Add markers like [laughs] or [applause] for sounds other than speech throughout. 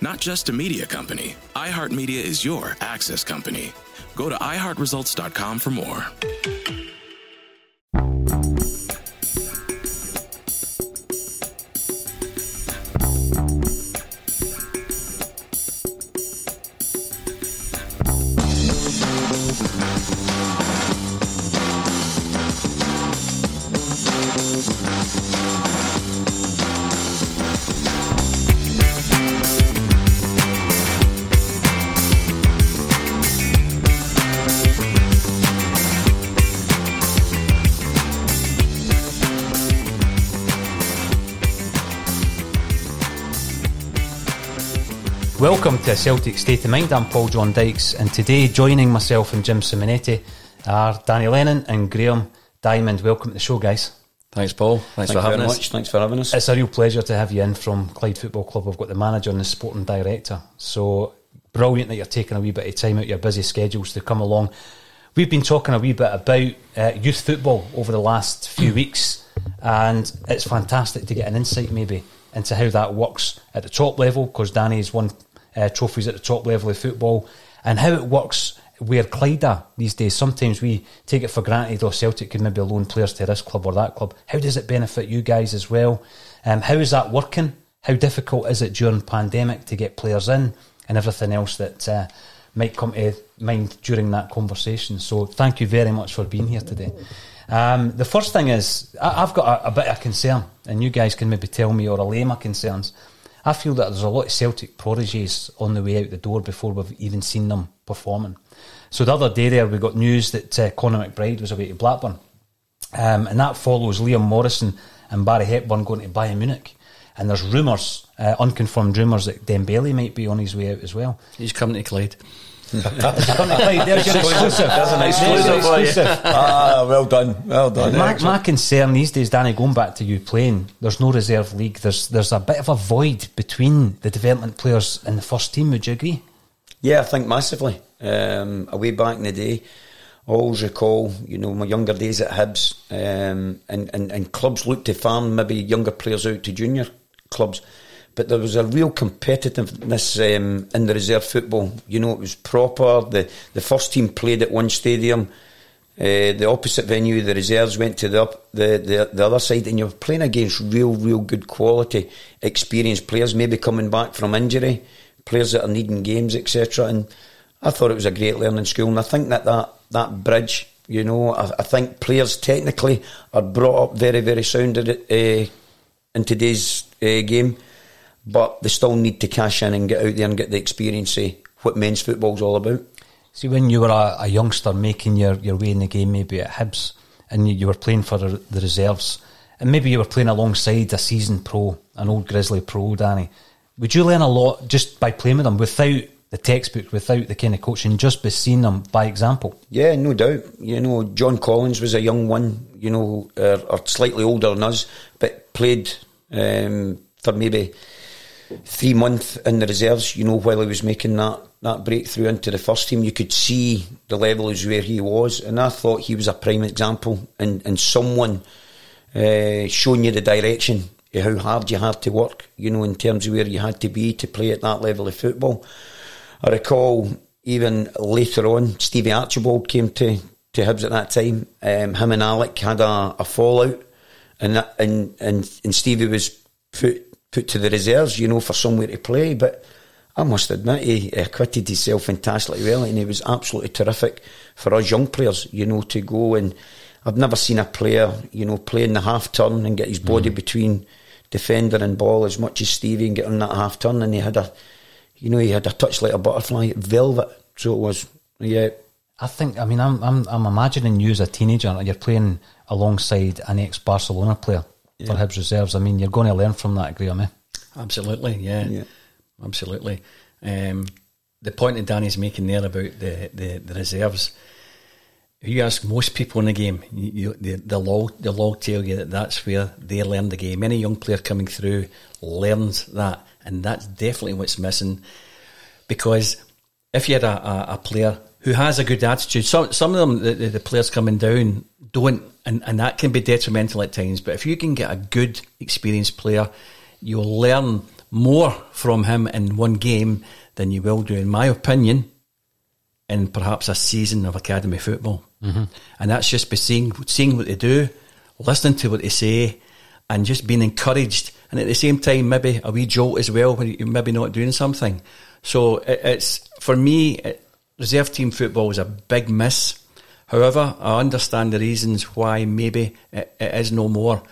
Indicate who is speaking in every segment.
Speaker 1: Not just a media company, iHeartMedia is your access company. Go to iHeartResults.com for more.
Speaker 2: Welcome to Celtic State of Mind. I'm Paul John Dykes, and today joining myself and Jim Simonetti are Danny Lennon and Graham Diamond. Welcome to the show, guys.
Speaker 3: Thanks, Paul. Thanks Thank for having us.
Speaker 2: Much. Thanks for having us. It's a real pleasure to have you in from Clyde Football Club. We've got the manager and the sporting director. So brilliant that you're taking a wee bit of time out your busy schedules to come along. We've been talking a wee bit about uh, youth football over the last few weeks, and it's fantastic to get an insight maybe into how that works at the top level because Danny's won uh, trophies at the top level of football, and how it works where Clyde are these days. Sometimes we take it for granted, or Celtic could maybe loan players to this club or that club. How does it benefit you guys as well? Um, how is that working? How difficult is it during pandemic to get players in and everything else that uh, might come to mind during that conversation? So thank you very much for being here today. Um, the first thing is I, have got a, a, bit of concern, and you guys can maybe tell me or allay my concerns. I feel that there's a lot of Celtic prodigies on the way out the door before we've even seen them performing. So the other day there, we got news that uh, Conor McBride was away to Blackburn. Um, and that follows Liam Morrison and Barry Hepburn going to Bayern Munich. And there's rumours, uh, unconfirmed rumours, that Dembele might be on his way out as well.
Speaker 3: He's coming to Clyde.
Speaker 2: There's your exclusive.
Speaker 4: There's an
Speaker 2: There's
Speaker 4: exclusive
Speaker 2: your
Speaker 4: for you.
Speaker 2: exclusive. [laughs]
Speaker 4: Ah, well done, well done.
Speaker 2: My,
Speaker 4: Excellent.
Speaker 2: my concern these days, Danny, going back to you playing, there's no reserve league. There's there's a bit of a void between the development players and the first team. Would you agree?
Speaker 4: Yeah, I think massively. Um, away back in the day, I always recall, you know, my younger days at Hibs, um, and, and, and clubs looked to farm maybe younger players out to junior clubs. But there was a real competitiveness um, in the reserve football. You know, it was proper. The, the first team played at one stadium. Uh, the opposite venue, the reserves went to the, up, the, the the other side, and you're playing against real, real good quality, experienced players, maybe coming back from injury, players that are needing games, etc. And I thought it was a great learning school, and I think that that, that bridge, you know, I, I think players technically are brought up very, very sound uh, in today's uh, game, but they still need to cash in and get out there and get the experience of what men's football's all about.
Speaker 2: See, when you were a, a youngster making your, your way in the game, maybe at Hibs, and you, you were playing for the, the reserves, and maybe you were playing alongside a seasoned pro, an old Grizzly pro, Danny, would you learn a lot just by playing with them without the textbook, without the kind of coaching, just by seeing them by example?
Speaker 4: Yeah, no doubt. You know, John Collins was a young one, you know, or, or slightly older than us, but played um, for maybe three months in the reserves, you know, while he was making that, that breakthrough into the first team. You could see the levels where he was, and I thought he was a prime example and, and someone uh, showing you the direction how hard you had to work, you know, in terms of where you had to be to play at that level of football. I recall even later on, Stevie Archibald came to, to Hibs at that time. Um, him and Alec had a, a fallout, and, that, and and and Stevie was put put to the reserves, you know, for somewhere to play. But I must admit, he acquitted himself fantastically well, and he was absolutely terrific for us young players, you know, to go and. I've never seen a player, you know, play in the half turn and get his body
Speaker 2: Mm.
Speaker 4: between defender and ball as much as Stevie and get on that half turn, and he had a you know, he had a touch like a butterfly, velvet. So it was, yeah.
Speaker 2: I think. I mean, I'm I'm I'm imagining you as a teenager. and You're playing alongside an ex-Barcelona player for Hibs reserves. I mean, you're going to learn from that, agree with me?
Speaker 5: Absolutely, yeah, yeah. absolutely. Um, the point that Danny's making there about the, the, the reserves, if you ask most people in the game, you, you, they, they'll, all, they'll all tell you that that's where they learn the game. Any young player coming through learns that, and that's definitely what's missing. Because if you had a, a, a player who has a good attitude, some some of them, the, the, players coming down, don't, and, and that can be detrimental at times. But if you can get a good, experienced player, you'll learn more from him in one game than you will do, in my opinion, in perhaps a season of academy football.
Speaker 2: Mhm.
Speaker 5: And that's just by seeing seeing what they do, listening to what they say, and just being encouraged. And at the same time, maybe a wee jolt as well when you're maybe not doing something. So it, it's for me, it, reserve team football is a big miss. However, I understand the reasons why maybe it, it is no more.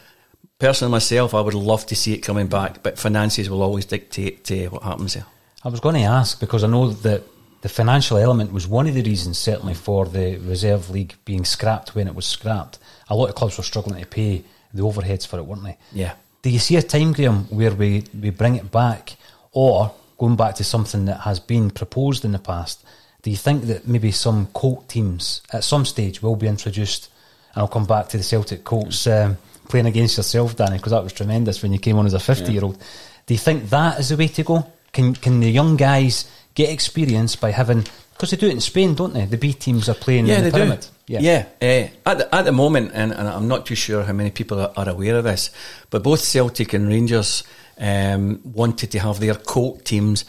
Speaker 5: Personally, myself, I would love to see it coming back, but finances will always dictate to what happens there.
Speaker 2: I was going to ask because I know that the financial element was one of the reasons, certainly, for the reserve league being scrapped when it was scrapped. A lot of clubs were struggling to pay the overheads for it, weren't they?
Speaker 5: Yeah.
Speaker 2: Do you see a time, Graham, where we, we bring it back, or going back to something that has been proposed in the past? Do you think that maybe some Colt teams at some stage will be introduced? And I'll come back to the Celtic Colts um, playing against yourself, Danny, because that was tremendous when you came on as a 50 year old. Do you think that is the way to go? Can can the young guys get experience by having because they do it in Spain, don't they? The B teams are playing
Speaker 5: yeah,
Speaker 2: in the
Speaker 5: they
Speaker 2: pyramid.
Speaker 5: do. Yeah, eh, at the, at the moment, and, and I'm not too sure how many people are, are aware of this, but both Celtic and Rangers um, wanted to have their Colt teams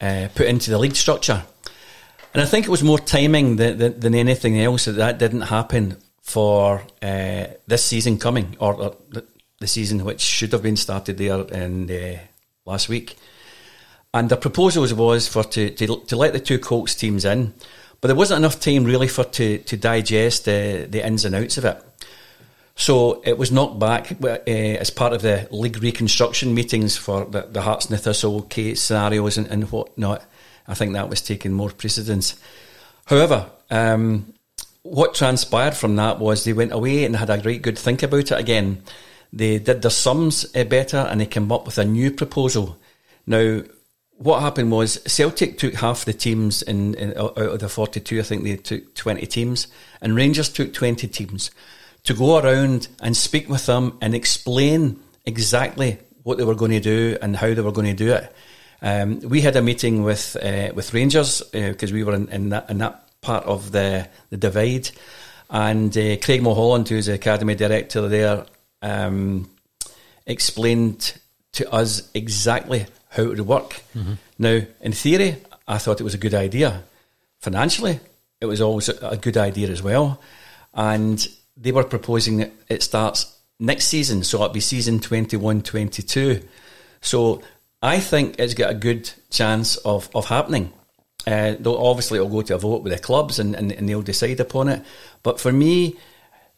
Speaker 5: uh, put into the league structure, and I think it was more timing than, than, than anything else that that didn't happen for uh, this season coming, or, or the, season which should have been started there in uh, last week. And the proposals was for to, to, to let the two Colts teams in, but there wasn't enough time really for to, to digest the, the ins and outs of it. So it was knocked back uh, as part of the league reconstruction meetings for the, the Hearts and Thistle case scenarios and, and whatnot. I think that was taking more precedence. However, um, what transpired from that was they went away and had a great good think about it again. They did their sums uh, better and they came up with a new proposal. Now, what happened was Celtic took half the teams in, in out of the 42. I think they took 20 teams, and Rangers took 20 teams to go around and speak with them and explain exactly what they were going to do and how they were going to do it. Um, we had a meeting with uh, with Rangers because uh, we were in, in, that, in that part of the the divide, and uh, Craig Mulholland, who's the academy director there, um, explained to us exactly how it would work. Mm-hmm. Now, in theory, I thought it was a good idea. Financially, it was always a good idea as well. And they were proposing that it starts next season, so it'll be season 21 22. So I think it's got a good chance of, of happening. Uh, obviously, it'll go to a vote with the clubs and, and, and, they'll decide upon it. But for me,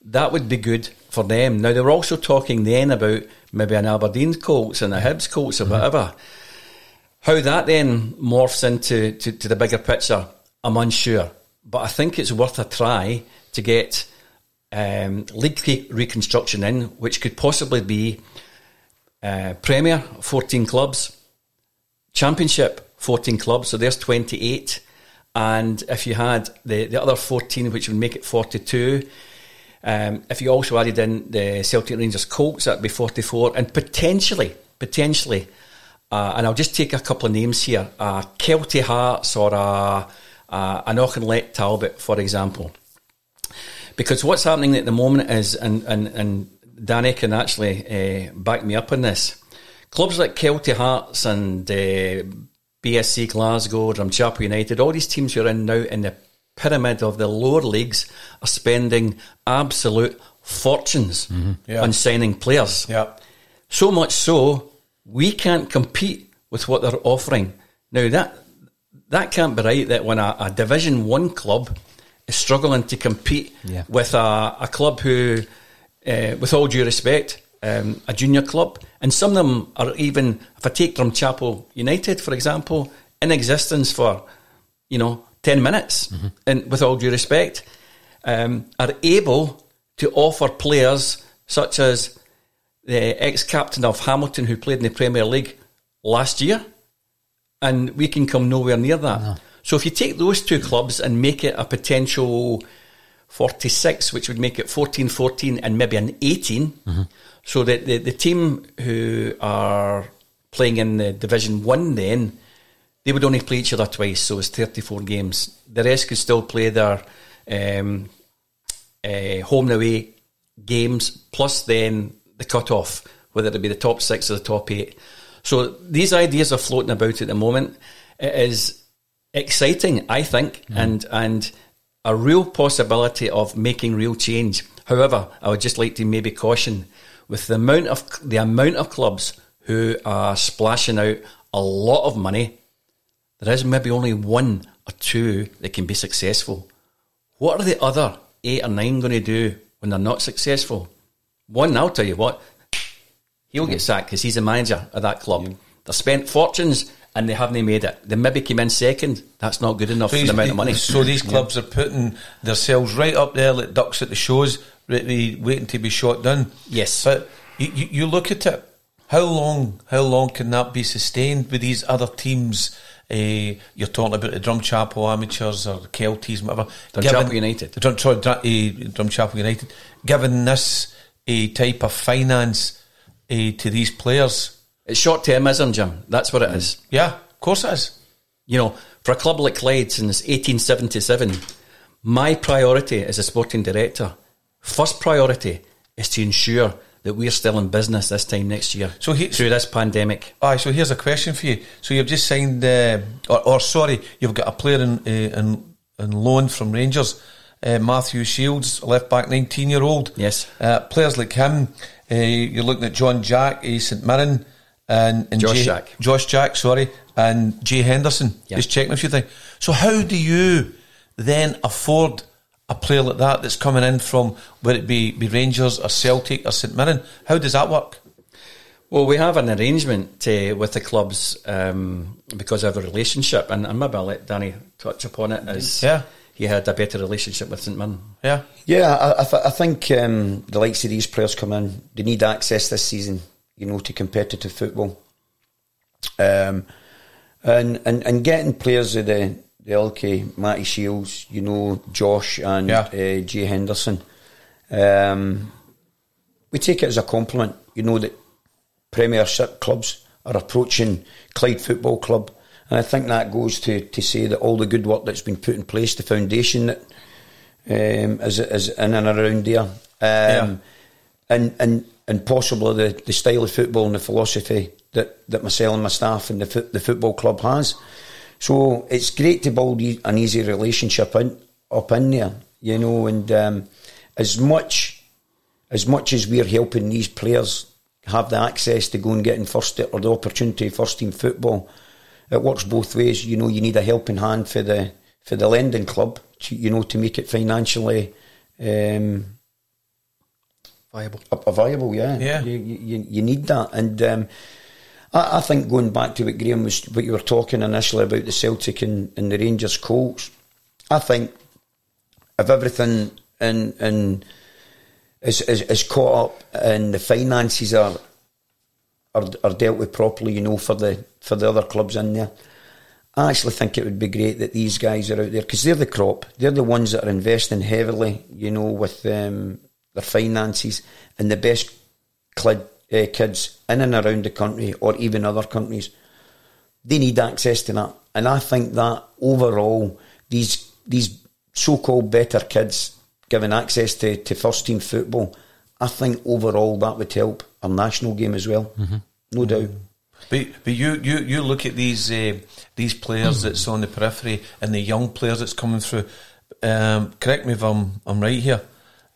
Speaker 5: that would be good for them. Now, they were also talking then about maybe an Aberdeen Colts and a Hibs Colts or mm-hmm. whatever. How that then morphs into to, to the bigger picture, I'm unsure. But I think it's worth a try to get um, league reconstruction in, which could possibly be uh, Premier, 14 clubs, Championship, 14 clubs, so there's 28. And if you had the, the other 14, which would make it 42, um, if you also added in the Celtic Rangers Colts, that'd be 44. And potentially, potentially, uh, and I'll just take a couple of names here, uh, Kelty Hearts or uh, uh, an Auchinleck Talbot, for example. Because what's happening at the moment is, and, and, and Danny can actually uh, back me up on this, clubs like Kelty Hearts and uh, BSC Glasgow, Drumchapel United, all these teams who are in now in the pyramid of the lower leagues are spending absolute fortunes mm-hmm. yeah. on signing players.
Speaker 6: Yeah.
Speaker 5: So much so, we can't compete with what they're offering. Now, that that can't be right that when a, a Division 1 club is struggling to compete yeah. with a, a, club who, uh, with all due respect, um, a junior club, and some of them are even, if I take Drumchapel United, for example, in existence for, you know, 10 minutes, mm-hmm. and with all due respect, um, are able to offer players such as the ex captain of Hamilton who played in the Premier League last year, and we can come nowhere near that. No. So if you take those two clubs and make it a potential 46, which would make it 14 14 and maybe an 18, mm-hmm. so that the, the team who are playing in the Division 1 then, they would only play each other twice, so it's 34 games. The rest could still play their um, uh, home and away games, plus then the cut off, whether it be the top six or the top eight. So these ideas are floating about at the moment. It is exciting, I think, mm. and and a real possibility of making real change. However, I would just like to maybe caution with the amount of the amount of clubs who are splashing out a lot of money. There is maybe only one or two that can be successful. What are the other eight or nine going to do when they're not successful? One, I'll tell you what, he'll get sacked because he's a manager of that club. Yeah. They've spent fortunes and they haven't made it. They maybe came in second. That's not good enough so for the amount of money.
Speaker 6: So these clubs yeah. are putting themselves right up there like ducks at the shows, waiting to be shot down.
Speaker 5: Yes,
Speaker 6: but you, you, look at it. How long? How long can that be sustained with these other teams? Uh, you're talking about the Drumchapel amateurs or the Kelties, whatever.
Speaker 5: Drumchapel United.
Speaker 6: Drum, sorry, Drum, uh, Drumchapel United. Given this a uh, type of finance uh, to these players,
Speaker 5: it's short termism, Jim. That's what it is.
Speaker 6: Yeah, of course it is.
Speaker 5: You know, for a club like Clyde since 1877, my priority as a sporting director, first priority, is to ensure that we're still in business this time next year so he, through this pandemic.
Speaker 6: Aye, so here's a question for you. So you've just signed, uh, or, or, sorry, you've got a player in, uh, in, in loan from Rangers, uh, Matthew Shields, left back, 19 year old.
Speaker 5: Yes.
Speaker 6: Uh, players like him, uh, you're looking at John Jack, St Mirren and, and
Speaker 5: Josh
Speaker 6: Jay,
Speaker 5: Jack.
Speaker 6: Josh Jack, sorry, and Jay Henderson. Just checking a few things. So how do you then afford a player like that that's coming in from whether it be, be Rangers or Celtic or St Mirren? How does that work?
Speaker 5: Well, we have an arrangement uh, with the clubs um, because of a relationship, and, and maybe I'll let Danny touch upon it as
Speaker 6: yeah.
Speaker 5: he had a better relationship with St Mirren.
Speaker 6: Yeah, yeah.
Speaker 4: I, I, th- I think um, the likes of these players come in, they need access this season you know, to competitive football. Um, and and and getting players of the the ilk, Matty Shields, you know, Josh and
Speaker 6: Yeah.
Speaker 4: uh, Jay Henderson. Um, we take it as a compliment, you know, that Premiership clubs are approaching Clyde Football Club. And I think that goes to, to say that all the good work that's been put in place, the foundation that um, is, is in and around there, um, and, and, and possibly the, the style of football and the philosophy that, that myself and my staff and the, fo- the football club has. So it's great to build an easy relationship in, up in there, you know, and um, as much as much as we're helping these players have the access to go and get in first or the opportunity first team football, it works both ways. You know, you need a helping hand for the for the lending club, to, you know, to make it financially um,
Speaker 6: Viable.
Speaker 4: a, viable. Yeah,
Speaker 6: Yeah.
Speaker 4: You, you, you need that, and um, I, I think going back to what Graham was, what you were talking initially about the Celtic and, and the Rangers Colts, I think if everything in in is, is, is caught up and the finances are, are are dealt with properly, you know, for the for the other clubs in there. I actually think it would be great that these guys are out there because they're the crop. They're the ones that are investing heavily, you know, with um, their finances and the best clid, uh, kids in and around the country or even other countries. They need access to that, and I think that overall, these these so-called better kids given access to, to first team football, I think overall that would help our national game as well. No doubt.
Speaker 6: But but you you, you look at these uh, these players that's on the periphery and the young players that's coming through. Um, correct me if I'm I'm right here.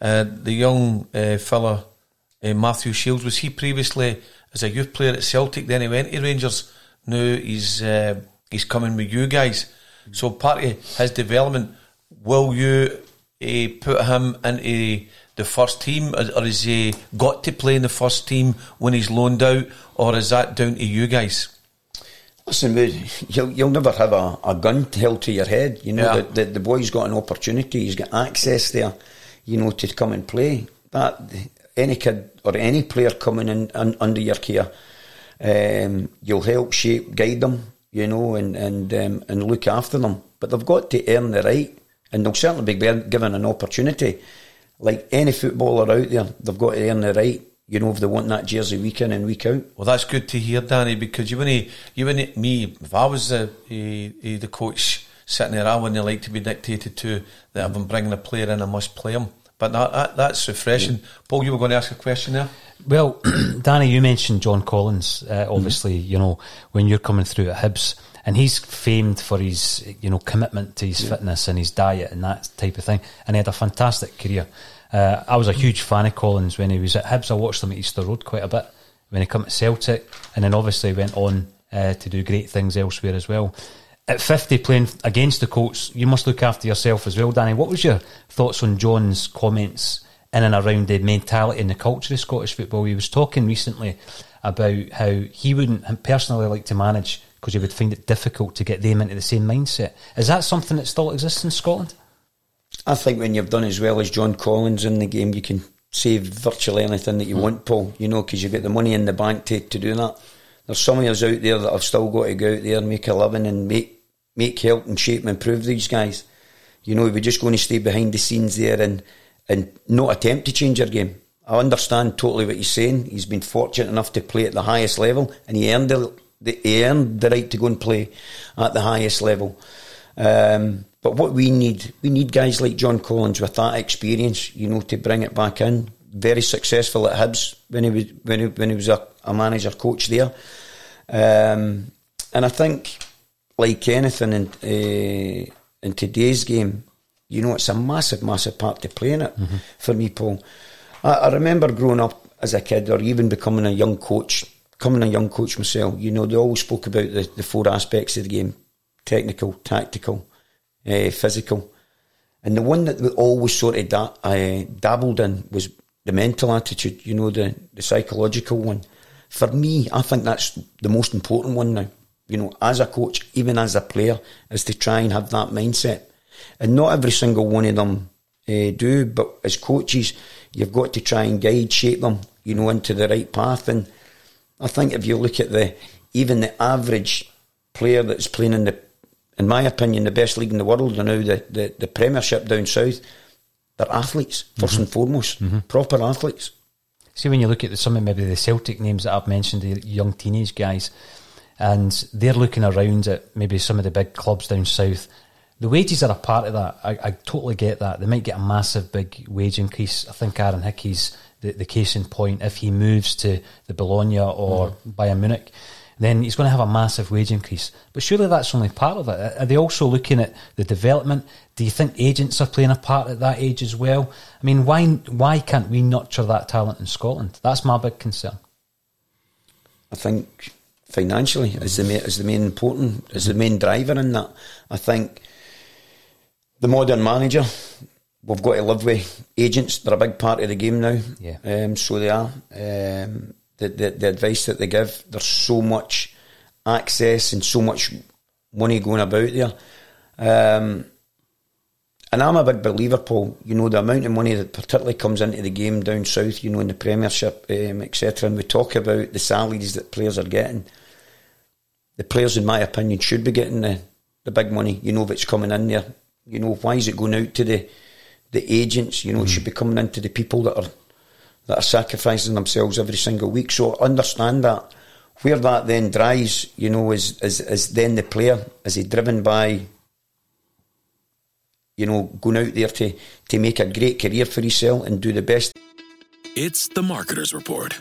Speaker 6: Uh, the young uh, fella uh, Matthew Shields was he previously as a youth player at Celtic? Then he went to Rangers. Now he's uh, he's coming with you guys. So part of his development, will you uh, put him into the first team, or, has he got to play in the first team when he's loaned out, or is that down to you guys?
Speaker 4: Listen, you'll, you'll never have a, a gun held to your head. You know,
Speaker 6: Yeah.
Speaker 4: the, the, the boy's got an opportunity, he's got access there, you know, to come and play. That Any kid or any player coming in, un under your care, um, you'll help shape, guide them, you know, and, and, um, and look after them. But they've got to earn the right, and they'll certainly be given an opportunity. Like any footballer out there, they've got to earn the right, you know, if they want that jersey week in and week out.
Speaker 6: Well, that's good to hear, Danny, because you wouldn't, you wouldn't, me, if I was the, eh, eh, the coach sitting there, I wouldn't like to be dictated to that if I'm bringing a player in, I must play him. But that, that that's refreshing. Paul, you were going to ask a question there?
Speaker 2: Well, [clears throat] Danny, you mentioned John Collins. Uh, obviously, you know when you're coming through at Hibs, and he's famed for his, you know, commitment to his fitness and his diet and that type of thing. And he had a fantastic career. Uh, I was a huge fan of Collins when he was at Hibs. I watched him at Easter Road quite a bit when he came to Celtic, and then obviously went on uh, to do great things elsewhere as well. At 50, playing against the Colts, you must look after yourself as well, Danny. What was your thoughts on John's comments in and around the mentality and the culture of Scottish football? He was talking recently about how he wouldn't personally like to manage because he would find it difficult to get them into the same mindset. Is that something that still exists in Scotland?
Speaker 4: I think when you've done as well as John Collins in the game, you can save virtually anything that you hmm. want, Paul, you know, because you've got the money in the bank to, to do that. There's some of us out there that have still got to go out there and make a living and make, make help and shape and improve these guys. You know, we're just going to stay behind the scenes there and, and not attempt to change our game. I understand totally what he's saying. He's been fortunate enough to play at the highest level and he earned the, the, he earned the right to go and play at the highest level. Um, but what we need, we need guys like John Collins with that experience, you know, to bring it back in. Very successful at Hibs when he was when he, when he was a, a manager coach there, um, and I think like anything in uh, in today's game, you know, it's a massive, massive part to play in it for me, Paul. I, I remember growing up as a kid, or even becoming a young coach, becoming a young coach myself. You know, they always spoke about the, the four aspects of the game: technical, tactical, uh, physical. And the one that we always sort of da- uh, dabbled in was the mental attitude, you know, the, the psychological one. For me, I think that's the most important one now. You know, as a coach, even as a player, is to try and have that mindset. And not every single one of them uh, do, but as coaches, you've got to try and guide, shape them, you know, into the right path. And I think if you look at the even the average player that's playing in the, in my opinion, the best league in the world, and now the, the, the Premiership down south, they're athletes, 1st
Speaker 2: Mhm.
Speaker 4: and foremost,
Speaker 2: Mhm.
Speaker 4: proper athletes.
Speaker 2: See, when you look at the, some of maybe the Celtic names that I've mentioned, the young teenage guys, and they're looking around at maybe some of the big clubs down south. The wages are a part of that. I, I totally get that. They might get a massive big wage increase. I think Aaron Hickey's the, the case in point. If he moves to the Bologna or mm-hmm. Bayern Munich, then he's going to have a massive wage increase. But surely that's only part of it. Are they also looking at the development? Do you think agents are playing a part at that age as well? I mean, why why can't we nurture that talent in Scotland? That's my big concern.
Speaker 4: I think financially is the main, is the main important is the main driver in that. I think the modern manager we've got to live with agents. They're a big part of the game now.
Speaker 2: Yeah.
Speaker 4: Um, so they are. Um, the, the the advice that they give, there's so much access and so much money going about there. Um, and I'm a big believer, Paul. You know the amount of money that particularly comes into the game down south. You know in the Premiership, um, etc. And we talk about the salaries that players are getting. The players, in my opinion, should be getting the, the big money. You know, it's coming in there. You know, why is it going out to the the agents? You know, it should be coming into the people that are that are sacrificing themselves every single week. So understand that. Where that then dries, you know, is is is then the player is he driven by you know, going out there to, to make a great career for himself and do the best.
Speaker 1: It's the Marketer's Report.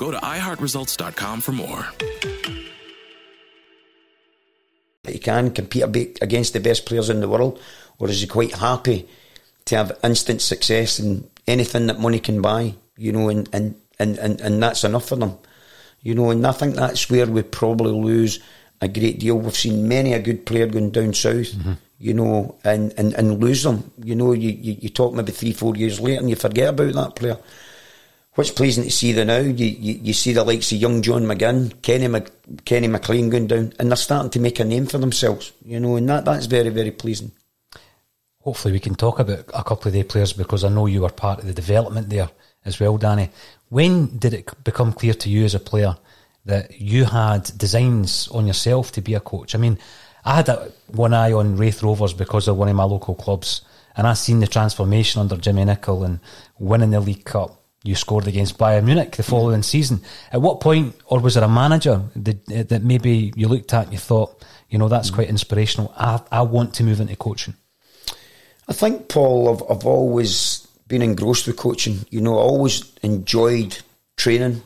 Speaker 1: Go to iHeartResults.com for more.
Speaker 4: He can compete against the best players in the world, or is he quite happy to have instant success and anything that money can buy, you know, and, and, and, and, and that's enough for them. You know, and I think that's where we probably lose a great deal. We've seen many a good player going down south, mm-hmm. you know, and, and, and lose them. You know, you, you, you talk maybe three, four years later and you forget about that player. What's pleasing to see the now, you, you, you see the likes of young John McGinn, Kenny Kenny McLean going down, and they're starting to make a name for themselves, you know, and that, that's very, very pleasing.
Speaker 2: Hopefully, we can talk about a couple of their players because I know you were part of the development there as well, Danny. When did it become clear to you as a player that you had designs on yourself to be a coach? I mean, I had a, one eye on Raith Rovers because of one of my local clubs, and I seen the transformation under Jimmy Nicholl and winning the League Cup. You scored against Bayern Munich the following season. At what point, or was there a manager that, that maybe you looked at and you thought, you know, that's quite inspirational. I, I want to move into coaching.
Speaker 4: I think, Paul, I've, I've always been engrossed with coaching. You know, I always enjoyed training,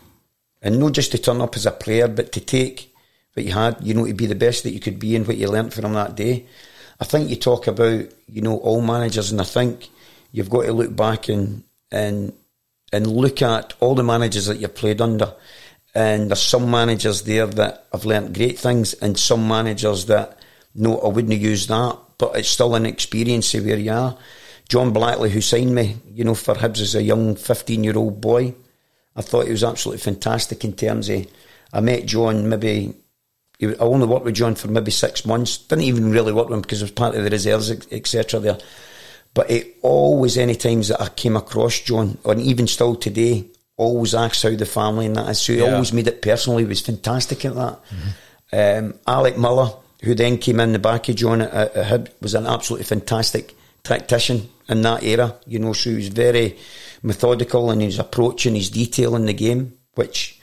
Speaker 4: and not just to turn up as a player, but to take what you had, you know, to be the best that you could be and what you learnt from that day. I think you talk about, you know, all managers, and I think you've got to look back and and and look at all the managers that you've played under. And there's some managers there that have learnt great things, and some managers that no, I wouldn't use that, but it's still an experience of where you are. John Blackley, who signed me, you know, for Hibs as a young 15 year old boy, I thought he was absolutely fantastic in terms of. I met John maybe. I only worked with John for maybe six months. Didn't even really work with him because I was part of the reserves, etc. There, but it always, any times that I came across John, and even still today, always asks how the family and that is. So he
Speaker 6: Yeah.
Speaker 4: always made it personal. He was fantastic at that. Um, Alec Miller, who then came in the back of John at, at Hib, was an absolutely fantastic tactician in that era. You know, so he was very methodical in his approach and his detail in the game, which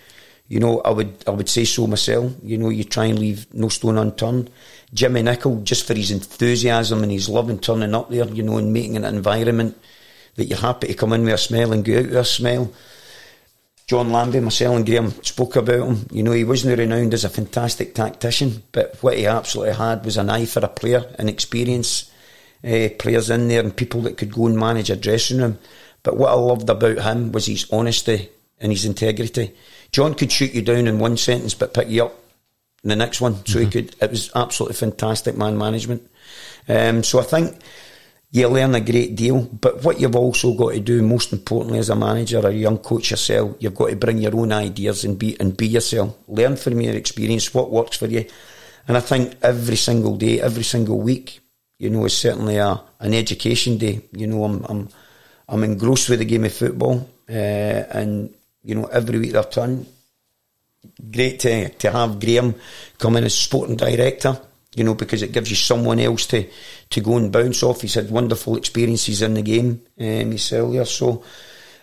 Speaker 4: you know, I would I would say so myself. You know, you try and leave no stone unturned. Jimmy Nicholl, just for his enthusiasm and his love and turning up there, you know, and making an environment that you're happy to come in with a smell and go out with a smell. John Lambie, myself and Graham spoke about him. You know, he wasn't renowned as a fantastic tactician, but what he absolutely had was an eye for a player and experience uh, players in there and people that could go and manage a dressing room. But what I loved about him was his honesty and his integrity. John could shoot you down in one sentence but pick you up the next one. So mm-hmm. he could, it was absolutely fantastic man management. Um, so I think you learn a great deal. But what you've also got to do, most importantly, as a manager or a young coach yourself, you've got to bring your own ideas and be and be yourself. Learn from your experience what works for you. And I think every single day, every single week, you know, is certainly a an education day. You know, I'm I'm I'm engrossed with the game of football, uh, and you know, every week they're turn. Great to to have Graham come in as sporting director you know, because it gives you someone else to, to go and bounce off. He's had wonderful experiences in the game, um, he's earlier. So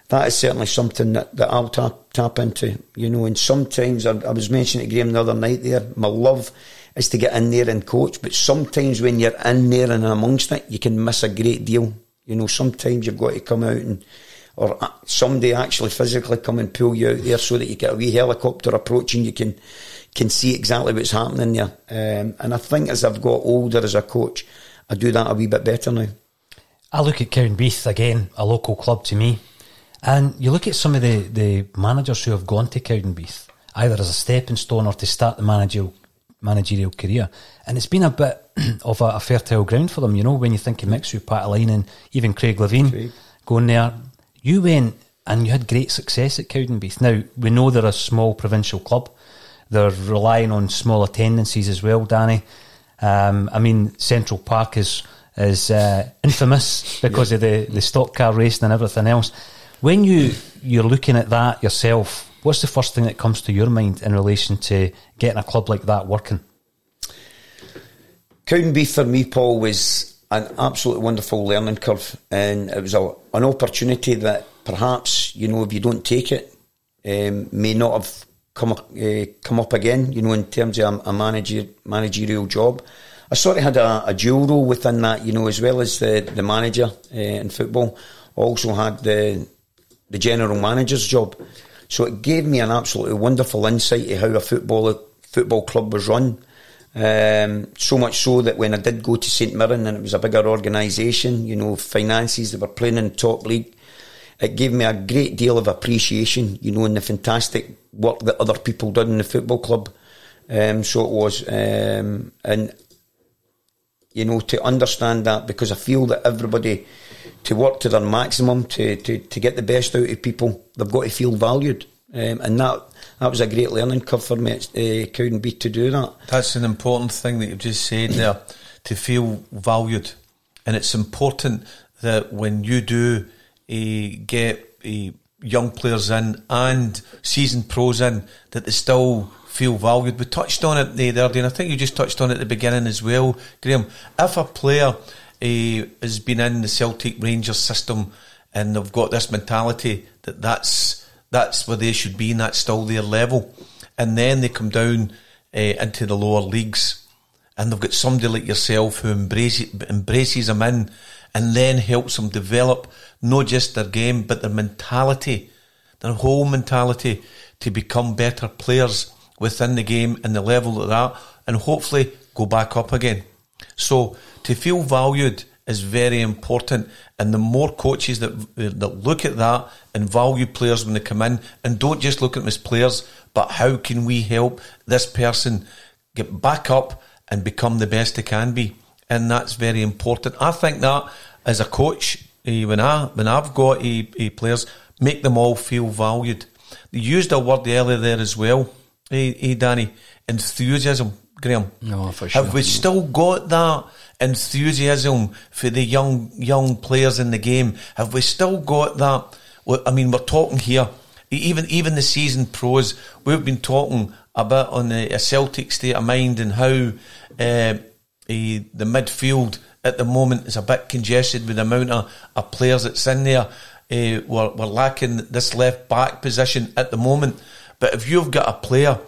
Speaker 4: that is certainly something that, that I'll tap, tap into, you know. And sometimes, I, I was mentioning to Graham the other night there, my love is to get in there and coach, but sometimes when you're in there and amongst it, you can miss a great deal. You know, sometimes you've got to come out and, or uh, somebody actually physically come and pull you out there so that you get a wee helicopter approach and you can can see exactly what's happening there. Um, and I think as I've got older as a coach, I do that a wee bit better now.
Speaker 2: I look at Cowdenbeath again, a local club to me, and you look at some of the, the managers who have gone to Cowdenbeath, either as a stepping stone or to start the managerial managerial career, and it's been a bit [clears throat] of a, a fertile ground for them. You know, when you think of Mixu, Pat and even Craig Levein. Craig. going there, you went and you had great success at Cowdenbeath. Now we know they're a small provincial club, they're relying on small attendances as well, Danny. Um, I mean, Central Park is is uh, infamous [laughs] because yeah. of the, the stock car racing and everything else. When you you're looking at that yourself, what's the first thing that comes to your mind in relation to getting a club like that working?
Speaker 4: Cowdenbeath for me, Paul, was an absolutely wonderful learning curve, and it was a, an opportunity that perhaps you know if you don't take it, um, may not have come uh, come up again. You know, in terms of a, a manager, managerial job. I sort of had a, a, dual role within that. You know, as well as the the manager uh, in football, also had the the general manager's job. So it gave me an absolutely wonderful insight to how a football football club was run. Um, so much so that when I did go to St Mirren and it was a bigger organisation, you know, finances, they were playing in top league it gave me a great deal of appreciation, you know, in the fantastic work that other people did in the football club. Um, so it was, um, and you know, to understand that because I feel that everybody to work to their maximum to, to, to get the best out of people, they've got to feel valued, um, and that that was a great learning curve for me at uh, Cowdenbeath to do that.
Speaker 6: That's an important thing that you've just said there, to feel valued, and it's important that when you do uh, get uh, young players in and seasoned pros in that they still feel valued. We touched on it the other day, and I think you just touched on it at the beginning as well, Graham. If a player uh, has been in the Celtic Rangers system and they've got this mentality that that's that's where they should be and that's still their level, and then they come down uh, into the lower leagues and they've got somebody like yourself who embraces, embraces them in and then helps them develop not just their game, but their mentality, their whole mentality to become better players within the game and the level of that and hopefully go back up again. So to feel valued is very important, and the more coaches that that look at that and value players when they come in, and don't just look at them as players, but how can we help this person get back up and become the best they can be, and that's very important. I think that as a coach, uh, when I when I've got uh, players, make them all feel valued. You used a word earlier there as well, hey, hey Danny, enthusiasm, Graham.
Speaker 5: No, for sure.
Speaker 6: Have we still got that enthusiasm for the young young players in the game? Have we still got that? I mean, we're talking here. Even even the season pros, we've been talking a bit on the Celtic state of mind and how uh, the midfield at the moment is a bit congested with the amount of, of players that's in there. Uh, we're, we're lacking this left back position at the moment. But if you've got a player,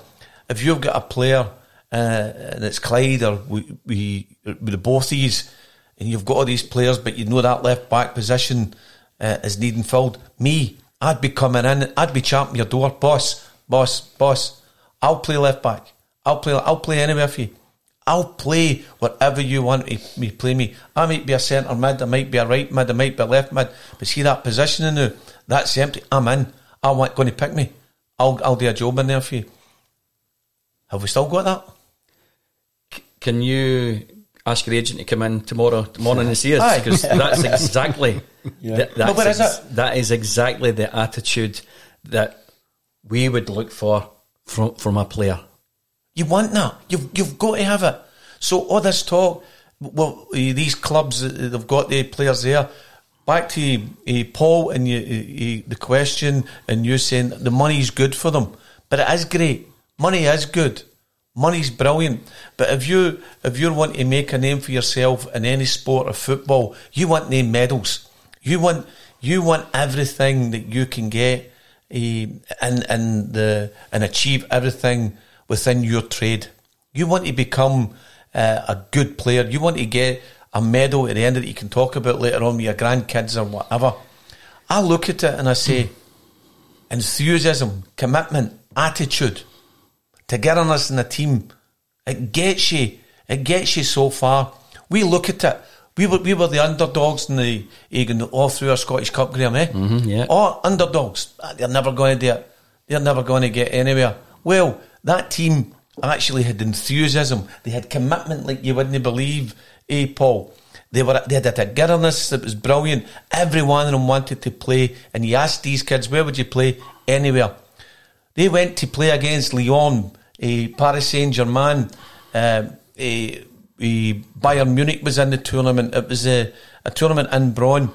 Speaker 6: if you've got a player, uh, and it's Clyde or we, we, the both these, and you've got all these players, but you know that left back position uh, is needing filled. Me, I'd be coming in, I'd be champing your door, boss, boss, boss. I'll play left back. I'll play. I'll play anywhere for you. I'll play whatever you want me play me. I might be a centre mid, I might be a right mid, I might be a left mid, but see that positioning now, that's empty. I'm in. I want going to pick me. I'll I'll do a job in there for you. Have we still got that?
Speaker 5: Can you ask your agent to come in tomorrow morning and see us? Because [laughs] that's exactly [laughs]
Speaker 6: Yeah.
Speaker 5: that,
Speaker 6: No,
Speaker 5: that's
Speaker 6: is
Speaker 5: ex- that is exactly the attitude that we would look for from from a player.
Speaker 6: You want that. You've you've got to have it. So all this talk, well, these clubs they've got the players there. Back to uh, Paul and you, eh, the question, and you saying the money's good for them, but it is great. Money is good. Money's brilliant. But if you if you want to make a name for yourself in any sport of football, you want name medals. You want you want everything that you can get eh, and and the and achieve everything within your trade. You want to become uh, a good player. You want to get a medal at the end it you can talk about later on with your grandkids or whatever. I look at it and I say, [clears throat] enthusiasm, commitment, attitude, togetherness in a team. It gets you. It gets you so far. We look at it. We were we were the underdogs in the all through our Scottish Cup, Graham. Eh?
Speaker 5: Mhm, yeah.
Speaker 6: Oh, underdogs. Ah, They're never going to do it. They're never going to get anywhere. Well, that team actually had enthusiasm. They had commitment like you wouldn't believe, eh, Paul? They were they had a togetherness that was brilliant. Every one of them wanted to play, and you asked these kids, where would you play? Anywhere. They went to play against Lyon, eh, Paris Saint Germain, uh, Bayern Munich was in the tournament. It was a, a tournament in Braun.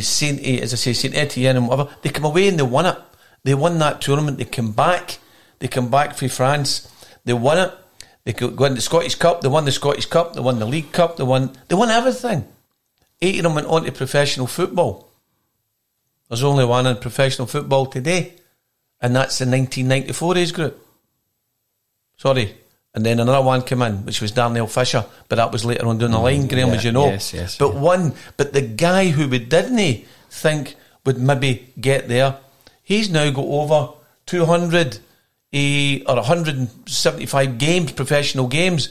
Speaker 6: Saint, as I say, Saint Etienne and whatever. They come away and they won it. They won that tournament. They come back. They come back for France. They won it. They into the Scottish Cup. They won the Scottish Cup. They won the League Cup. They won. They won everything. Eight of them went on to professional football. There's only one in professional football today, and that's the 1994 age group. Sorry. And then another one came in, which was Darnell Fisher, but that was later on down the line, Graham,
Speaker 5: yeah,
Speaker 6: as you know.
Speaker 5: yes, yes,
Speaker 6: but one, but the guy who we didn't think would maybe get there, he's now got over 200 eh, or 175 games, professional games,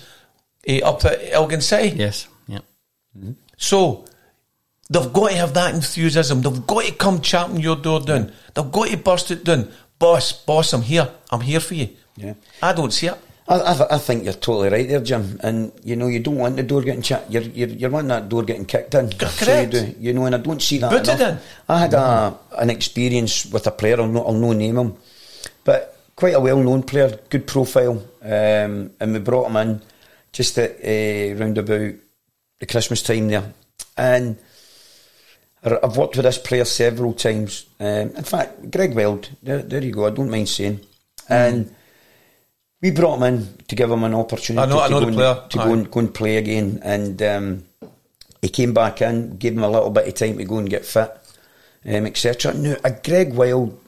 Speaker 6: eh, up at Elgin City.
Speaker 5: Yes. Yeah.
Speaker 6: So they've got to have that enthusiasm. They've got to come champing your door down. They've got to burst it down. Boss, boss, I'm here. I'm here for you.
Speaker 4: Yeah.
Speaker 6: I don't see it.
Speaker 4: I, I, I think you're totally right there, Jim. And you know, you don't want the door getting shut. You're, you're, you're wanting that door getting kicked in. So you
Speaker 6: correct.
Speaker 4: do. You know, and I don't see that.
Speaker 6: Boot it
Speaker 4: enough.
Speaker 6: in.
Speaker 4: I had a, an experience with a player. I'll no, I'll no name him, but quite a well-known player, good profile. Um, and we brought him in just at uh, round about the Christmas time there, and. I've worked with this player several times. Um, in fact, Greg Wylde, there, there you go. I don't mind saying, and we brought him in to give him an opportunity
Speaker 6: know-
Speaker 4: to, go, and, to go and go and play again. And um, he came back in, gave him a little bit of time to go and get fit, um, etc. Now, a Greg Wylde,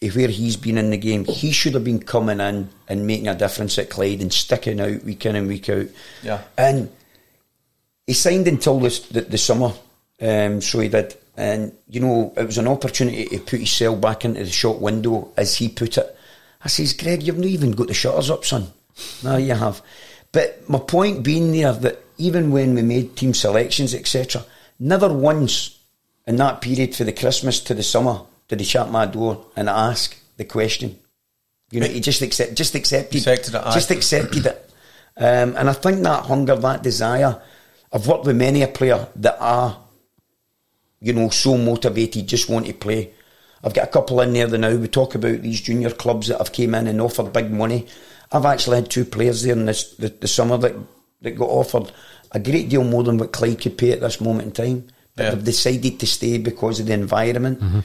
Speaker 4: where he's been in the game, he should have been coming in and making a difference at Clyde and sticking out week in and week out.
Speaker 6: Yeah.
Speaker 4: And he signed until this, the, the summer, um, so he did. And, you know, it was an opportunity to put himself back into the shop window, as he put it. I says, Greg, you've not even got the shutters up, son. No, you have. But my point being there that even when we made team selections, etc., never once in that period for the Christmas to the summer did he shut my door and ask the question. You know, he just accept, just accepted,
Speaker 6: Accepted it,
Speaker 4: just accepted it. Um, and I think that hunger, that desire, I've worked with many a player that are, you know, so motivated, just want to play. I've got a couple in there that now we talk about these junior clubs that have came in and offered big money. I've actually had two players there in this the, the summer that that got offered a great deal more than what Clyde could pay at this moment in time. But
Speaker 6: Yeah.
Speaker 4: they've decided to stay because of the environment,
Speaker 6: Mm-hmm.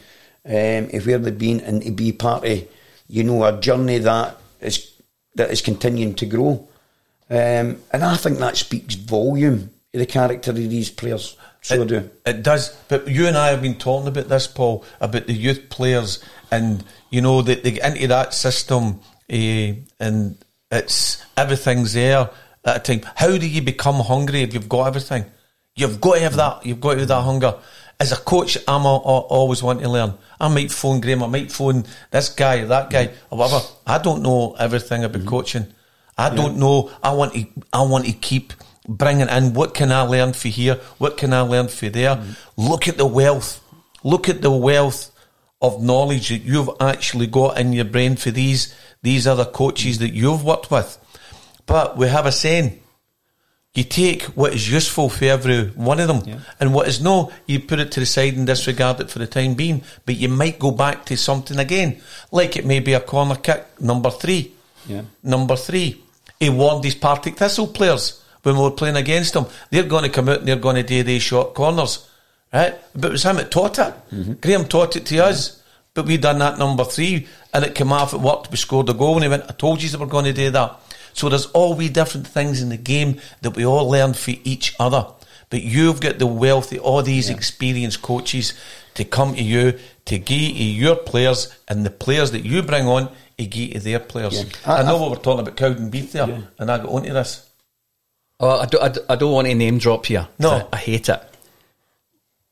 Speaker 4: um, of where they've been, and to be part of, you know, a journey that is that is continuing to grow. Um, and I think that speaks volume the character of these players. So
Speaker 6: it,
Speaker 4: do.
Speaker 6: It does. But you and I have been talking about this, Paul, about the youth players, and you know they, they get into that system, uh, and it's everything's there at a time. How do you become hungry if you've got everything? You've got to have that. You've got to have that hunger. As a coach, I'm a, a, always want to learn. I might phone Graham. I might phone this guy, that guy, or whatever. I don't know everything about mm-hmm. coaching. I don't know. I want to. I want to keep bringing in what can I learn for here? What can I learn for there? Mm. Look at the wealth. Look at the wealth of knowledge that you've actually got in your brain for these these other coaches that you've worked with. But we have a saying. You take what is useful for every one of them, yeah. and what is no, you put it to the side and disregard it for the time being. But you might go back to something again, like it may be a corner kick, number three.
Speaker 4: Yeah.
Speaker 6: Number three. He warned his Partick Thistle players when we were playing against them. They're going to come out and they're going to do these short corners, right? But it was him that taught it. Mm-hmm. Graham taught it to mm-hmm. us, but we done that number three, and it came off. It worked. We scored a goal, and he went. I told you that we're going to do that. So there's all we different things in the game that we all learn for each other. But you've got the wealth of all these yeah. experienced coaches to come to you to give to your players and the players that you bring on to give to their players. Yeah. I, I, know I, what we're talking about Cowdenbeath there, yeah. and I got onto this.
Speaker 5: Oh, I, do, I, I don't want to name drop here.
Speaker 6: No.
Speaker 5: I, I hate it.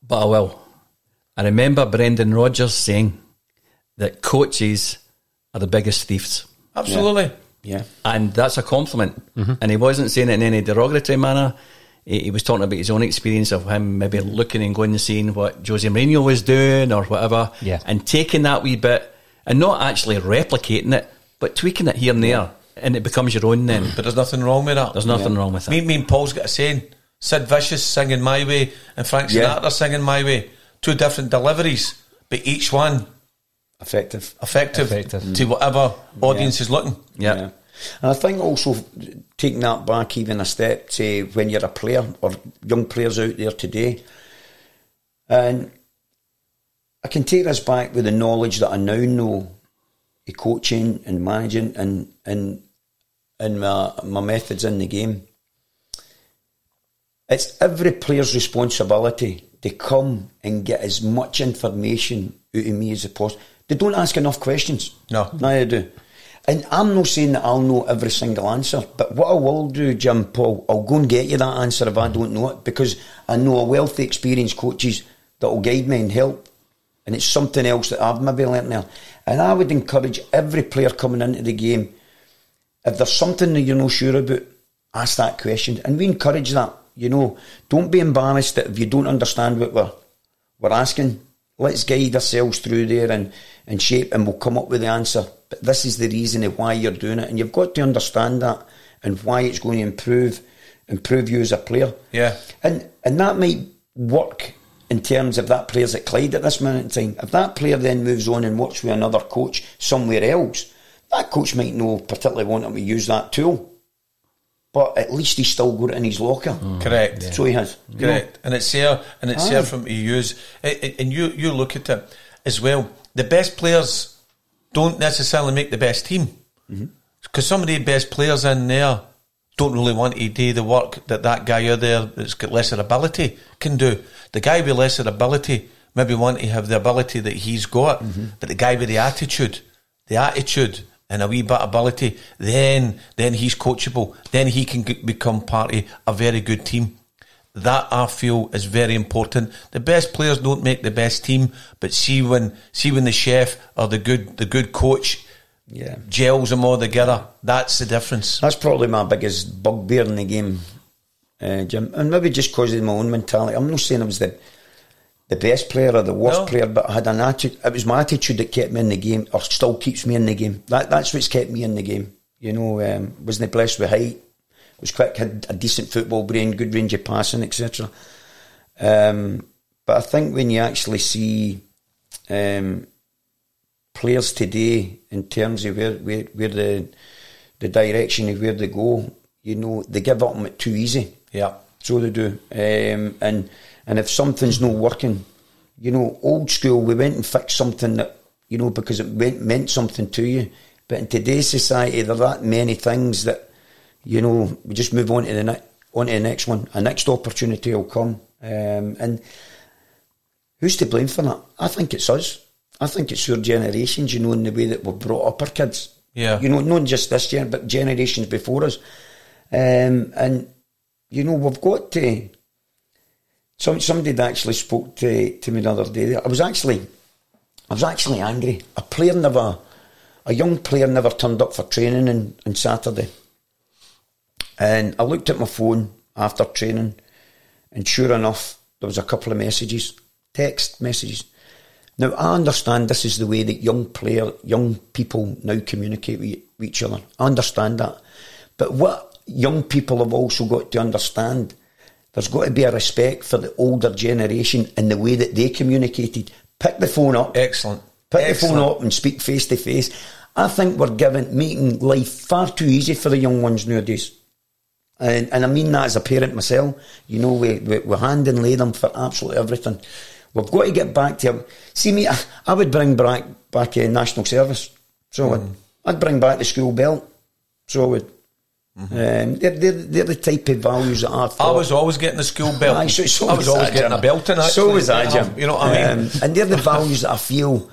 Speaker 5: But I will. I remember Brendan Rodgers saying that coaches are the biggest thieves.
Speaker 6: Absolutely.
Speaker 4: Yeah.
Speaker 5: And that's a compliment. Mm-hmm. And he wasn't saying it in any derogatory manner. He, he, was talking about his own experience of him maybe looking and going and seeing what Jose Mourinho was doing or whatever.
Speaker 2: Yeah.
Speaker 5: And taking that wee bit and not actually replicating it, but tweaking it here and there. Yeah and it becomes your own then. Mm.
Speaker 6: But there's nothing wrong with that.
Speaker 5: There's nothing yeah. wrong with that.
Speaker 6: Me, me and Paul's got a saying. Sid Vicious singing My Way and Frank Sinatra yeah. singing My Way. Two different deliveries, but each one
Speaker 4: effective,
Speaker 6: effective, effective. to whatever mm. audience yeah. is looking.
Speaker 5: Yeah. yeah.
Speaker 4: And I think also taking that back even a step to when you're a player or young players out there today, and I can take this back with the knowledge that I now know coaching and managing and and and my my methods in the game. It's every player's responsibility to come and get as much information out of me as possible. They don't ask enough questions.
Speaker 6: No.
Speaker 4: Neither do. And I'm not saying that I'll know every single answer, but what I will do, Jim Paul, I'll go and get you that answer if I don't know it, because I know a wealthy, experienced coaches that will guide me and help. And it's something else that I've maybe learnt there. And I would encourage every player coming into the game, if there's something that you're not sure about, ask that question. And we encourage that. You know, don't be embarrassed that if you don't understand what we're, we're asking, let's guide ourselves through there and, and shape and we'll come up with the answer. But this is the reason of why you're doing it. And you've got to understand that and why it's going to improve improve you as a player.
Speaker 6: Yeah.
Speaker 4: And and that might work in terms of that player's at Clyde at this minute in time. If that player then moves on and works with another coach somewhere else, that coach might not particularly want him to use that tool. But at least he's still got it in his locker.
Speaker 6: Mm. Correct.
Speaker 4: Yeah. So he has.
Speaker 6: Correct. And it's there and it's Aye. there for him to use. And you, you look at it as well. The best players don't necessarily make the best team. Because mm-hmm. some of the best players in there don't really want to do the work that that guy out there that's got lesser ability can do. The guy with lesser ability maybe want to have the ability that he's got, mm-hmm. but the guy with the attitude, the attitude and a wee bit of ability, then then he's coachable. Then he can g- become part of a very good team. That I feel is very important. The best players don't make the best team, but see when see when the chef or the good the good coach
Speaker 4: yeah.
Speaker 6: gels them all together. That's the difference.
Speaker 4: That's probably my biggest bugbear in the game, uh, Jim. And maybe just because of my own mentality. I'm not saying I was the the best player or the worst no. player, but I had an attitude. It was my attitude that kept me in the game, or still keeps me in the game. That that's what's kept me in the game. You know, um, wasn't blessed with height. Was quick, had a decent football brain, good range of passing, etc. Um, but I think when you actually see um, players today in terms of where, where, where the the direction of where they go, you know, they give up on it too easy.
Speaker 6: Yeah.
Speaker 4: So they do. Um, and and if something's not working, you know, old school, we went and fixed something that, you know, because it went, meant something to you. But in today's society, there are that many things that, you know, we just move on to the next. on to the next one. A next opportunity will come. Um, and who's to blame for that? I think it's us. I think it's your generations, you know, in the way that we've brought up our kids.
Speaker 6: Yeah.
Speaker 4: You know, not just this gen, but generations before us. Um, and, you know, we've got to. Some, somebody actually spoke to, to me the other day. I was actually, I was actually angry. A player never, a young player never turned up for training on, on Saturday. And I looked at my phone after training, and sure enough, there was a couple of messages, text messages. Now I understand this is the way that young player, young people now communicate with each other. I understand that, but what young people have also got to understand, there's got to be a respect for the older generation and the way that they communicated. Pick the phone up.
Speaker 6: Excellent.
Speaker 4: Pick
Speaker 6: Excellent.
Speaker 4: the phone up and speak face to face. I think we're giving making life far too easy for the young ones nowadays. And, and I mean that as a parent myself. You know, we, we, we hand and lay them for absolutely everything. We've got to get back to. See me, I, I would bring back back a national service. So I'd, hmm. I'd bring back the school belt. So I would. Um, they're, they're, they're the type of values that I've
Speaker 6: I was always getting the school belt.
Speaker 4: Aye, so, so
Speaker 6: I was always getting
Speaker 4: Jim.
Speaker 6: a belt in it.
Speaker 4: So was I, Jim.
Speaker 6: You know what I mean?
Speaker 4: Um, and they're the [laughs] values that I feel,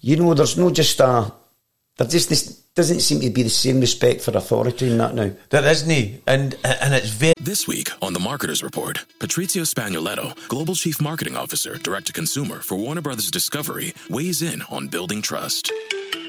Speaker 4: you know, there's no just a, there just this doesn't seem to be the same respect for authority in that now.
Speaker 6: There isn't, and and it's very.
Speaker 1: This week on the Marketers Report, Patrizio Spagnoletto, Global Chief Marketing Officer, Direct to Consumer for Warner Brothers Discovery, weighs in on building trust.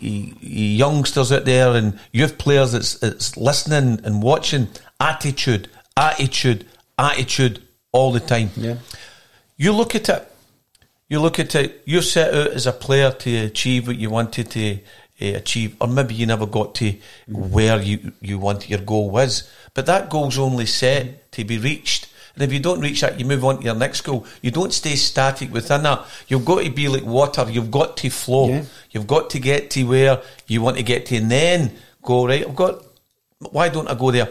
Speaker 6: youngsters out there and youth players that's, that's listening and watching, attitude, attitude, attitude all the time.
Speaker 4: Yeah.
Speaker 6: You look at it. You look at it. You set out as a player to achieve what you wanted to uh, achieve, or maybe you never got to where you you want your goal was. But that goal's only set to be reached. And if you don't reach that, you move on to your next goal. You don't stay static within that. You've got to be like water. You've got to flow.
Speaker 4: Yeah.
Speaker 6: You've got to get to where you want to get to, and then go right. I've got. Why don't I go there?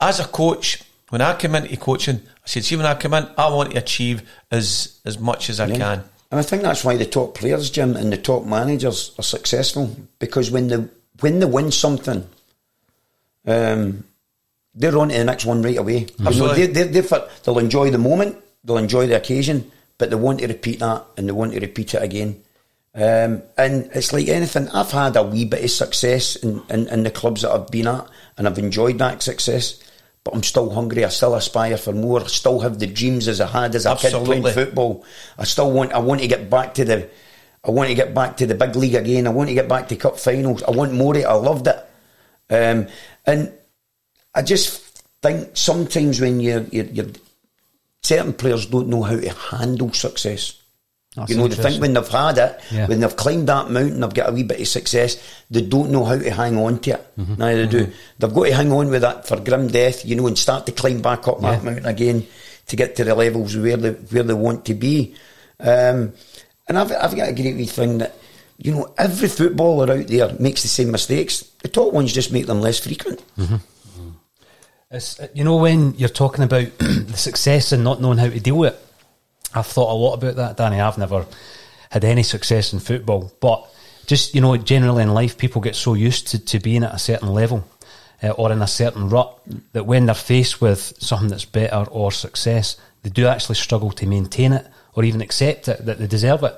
Speaker 6: As a coach, when I come into coaching, I said, see, when I come in, I want to achieve as as much as I
Speaker 4: Yeah.
Speaker 6: can.
Speaker 4: And I think that's why the top players, Jim, and the top managers are successful because when they when they win something, um, they're on to the next one right away. You know,
Speaker 6: Absolutely.
Speaker 4: they, they, they'll enjoy the moment, they'll enjoy the occasion, but they want to repeat that and they want to repeat it again. Um, and it's like anything. I've had a wee bit of success in, in, in the clubs that I've been at, and I've enjoyed that success. But I'm still hungry. I still aspire for more. I still have the dreams as I had as a kid playing football. I still want. I want to get back to the. I want to get back to the big league again. I want to get back to cup finals. I want more. of it. I loved it. Um, and I just think sometimes when you're, you're, you're certain players don't know how to handle success.
Speaker 2: That's
Speaker 4: you know, they think when they've had it,
Speaker 2: Yeah.
Speaker 4: when they've climbed that mountain, they've got a wee bit of success, they don't know how to hang on to it.
Speaker 2: Mm-hmm.
Speaker 4: Now they do. They've got to hang on with that for grim death, you know, and start to climb back up that mountain again to get to the levels where they, where they want to be. Um, and I've, I've got a great wee thing that, you know, every footballer out there makes the same mistakes. The top ones just make them less frequent.
Speaker 2: It's, you know, when you're talking about [clears throat] the success and not knowing how to deal with it, I've thought a lot about that, Danny. I've never had any success in football, but just, you know, generally in life, people get so used to, to being at a certain level uh, or in a certain rut that when they're faced with something that's better or success, they do actually struggle to maintain it or even accept it, that they deserve it.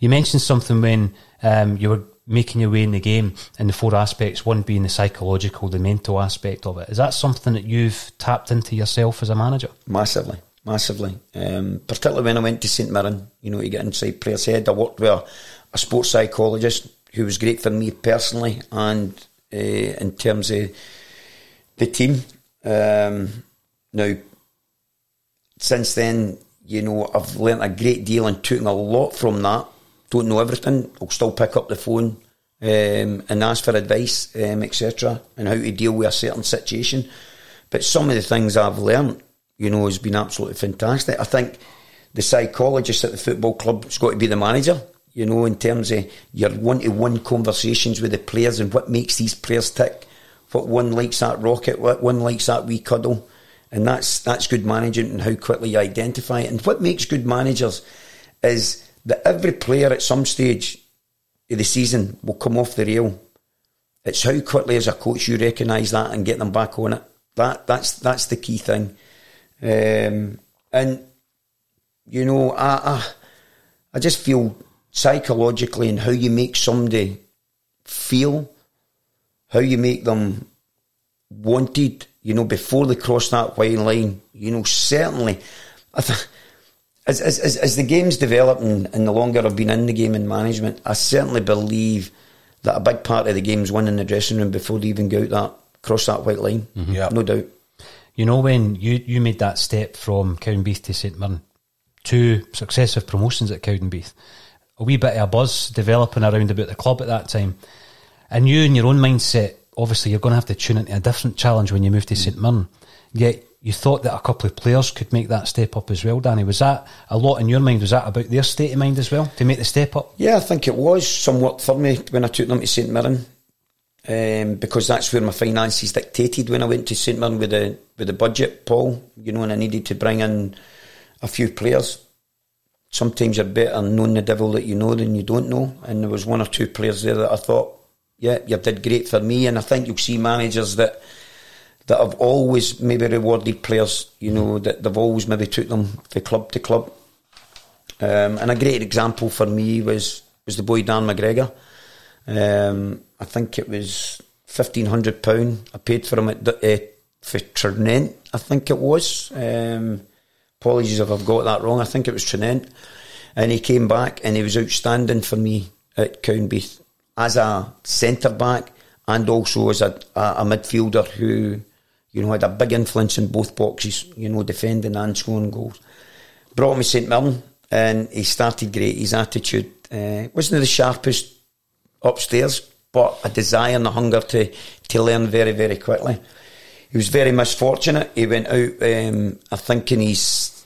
Speaker 2: You mentioned something when um, you were making your way in the game and the four aspects, one being the psychological, the mental aspect of it. Is that something that you've tapped into yourself as a manager?
Speaker 4: Massively, massively. Um, particularly when I went to St Mirren, you know, to get inside players' head. I worked with a, a sports psychologist who was great for me personally and uh, in terms of the team. Um, now, since then, you know, I've learnt a great deal and taken a lot from that. Don't know everything. I'll still pick up the phone um, and ask for advice, um, etc., and how to deal with a certain situation. But some of the things I've learned, you know, has been absolutely fantastic. I think the psychologist at the football club has got to be the manager. You know, in terms of your one-to-one conversations with the players and what makes these players tick. What one likes that rocket, what one likes that wee cuddle, and that's that's good management and how quickly you identify it. And what makes good managers is that every player at some stage of the season will come off the rail. It's how quickly as a coach you recognise that and get them back on it. That that's that's the key thing. Um, and you know, I, I I just feel psychologically and how you make somebody feel, how you make them wanted, you know, before they cross that white line. You know, certainly, th- as, as, as, as the game's developing and the longer I've been in the game in management, I certainly believe that a big part of the game's won in the dressing room before they even go out that cross that white line.
Speaker 2: Mhm.
Speaker 6: Yeah.
Speaker 4: No doubt.
Speaker 2: You know, when you, you made that step from Cowdenbeath to St Mirren, two successive promotions at Cowdenbeath, a wee bit of a buzz developing around about the club at that time. And you, in your own mindset, obviously you're going to have to tune into a different challenge when you move to St Mirren. Yet you thought that a couple of players could make that step up as well, Danny. Was that a lot in your mind? Was that about their state of mind as well to make the step up?
Speaker 4: Yeah, I think it was somewhat for me when I took them to St Mirren, um, because that's where my finances dictated when I went to St Mirren with the with the budget, Paul. You know, and I needed to bring in a few players. Sometimes you're better knowing the devil that you know than you don't know, and there was one or two players there that I thought, yeah, you did great for me, and I think you'll see managers that that have always maybe rewarded players, you know, that they've always maybe took them from club to club. Um, and a great example for me was was the boy Darren McGregor. Um, I think it was fifteen hundred pound. I paid for him at uh, for Tranent. I think it was. Um, apologies if I've got that wrong. I think it was Tranent. And he came back and he was outstanding for me at Cowdenbeath as a centre back and also as a, a, a midfielder who, you know, had a big influence in both boxes, you know, defending and scoring goals. Brought him to St Mirren and he started great. His attitude uh, wasn't the sharpest upstairs, but a desire and a hunger to, to learn very, very quickly. He was very misfortunate. He went out, um, I think, in his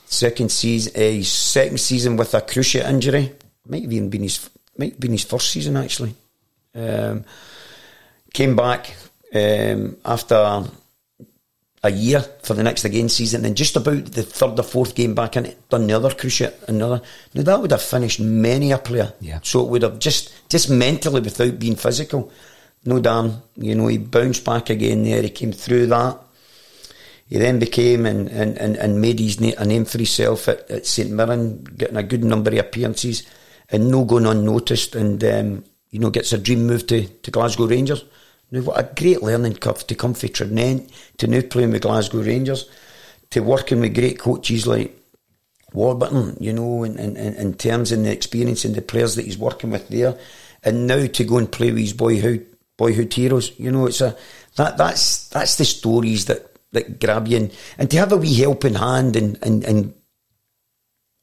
Speaker 4: second season, uh, his second season with a cruciate injury. Might have even been his, might have been his first season actually. Um, came back um, after a year for the next again season, and just about the third or fourth game back in it, done another cruciate, another. Now that would have finished many a player.
Speaker 2: Yeah.
Speaker 4: So it would have just just mentally without being physical. No damn, you know, he bounced back again there. He came through that. He then became and, and, and, and made his na- a name for himself at, at St Mirren, getting a good number of appearances and no going unnoticed. And um, you know, gets a dream move to, to Glasgow Rangers. Now, what a great learning curve to come from Tranent to now playing with Glasgow Rangers, to working with great coaches like Warburton, you know, in, in, in terms of the experience and the players that he's working with there, and now to go and play with his boyhood boyhood heroes. You know, it's a that that's that's the stories that that grab you, and, and to have a wee helping hand and and and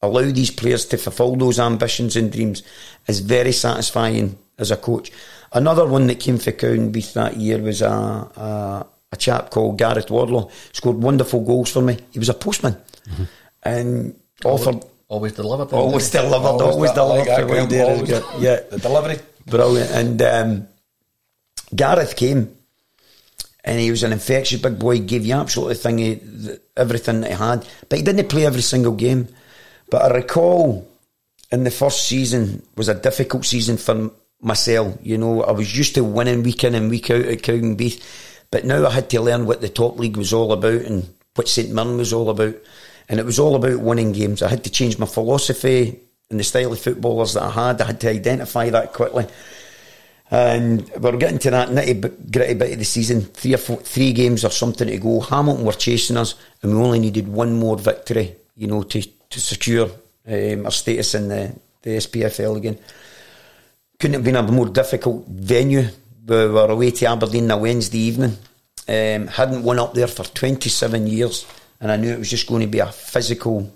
Speaker 4: allow these players to fulfil those ambitions and dreams is very satisfying as a coach. Another one that came for Cowdenbeath that year was a, a, a chap called Gareth Wardlaw. Scored wonderful goals for me. He was a postman and offered.
Speaker 5: Always delivered.
Speaker 4: Always delivered. Always, delivered.
Speaker 6: that,
Speaker 4: for
Speaker 6: Graham,
Speaker 4: what he did.
Speaker 6: always.
Speaker 4: Yeah,
Speaker 6: The delivery.
Speaker 4: brilliant. And um, Gareth came, and he was an infectious big boy. Gave you absolutely thing, he, th- everything that he had, but he didn't play every single game. But I recall in the first season was a difficult season for myself. You know, I was used to winning week in and week out at Cowdenbeath, but now I had to learn what the top league was all about and what St Mirren was all about. And it was all about winning games. I had to change my philosophy and the style of footballers that I had. I had to identify that quickly. And we're getting to that nitty gritty bit of the season. Three or four, three games or something to go. Hamilton were chasing us, and we only needed one more victory, you know, to to secure um, our status in the the SPFL again. Couldn't have been a more difficult venue. We were away to Aberdeen on a Wednesday evening. Um, hadn't won up there for 27 years, and I knew it was just going to be a physical,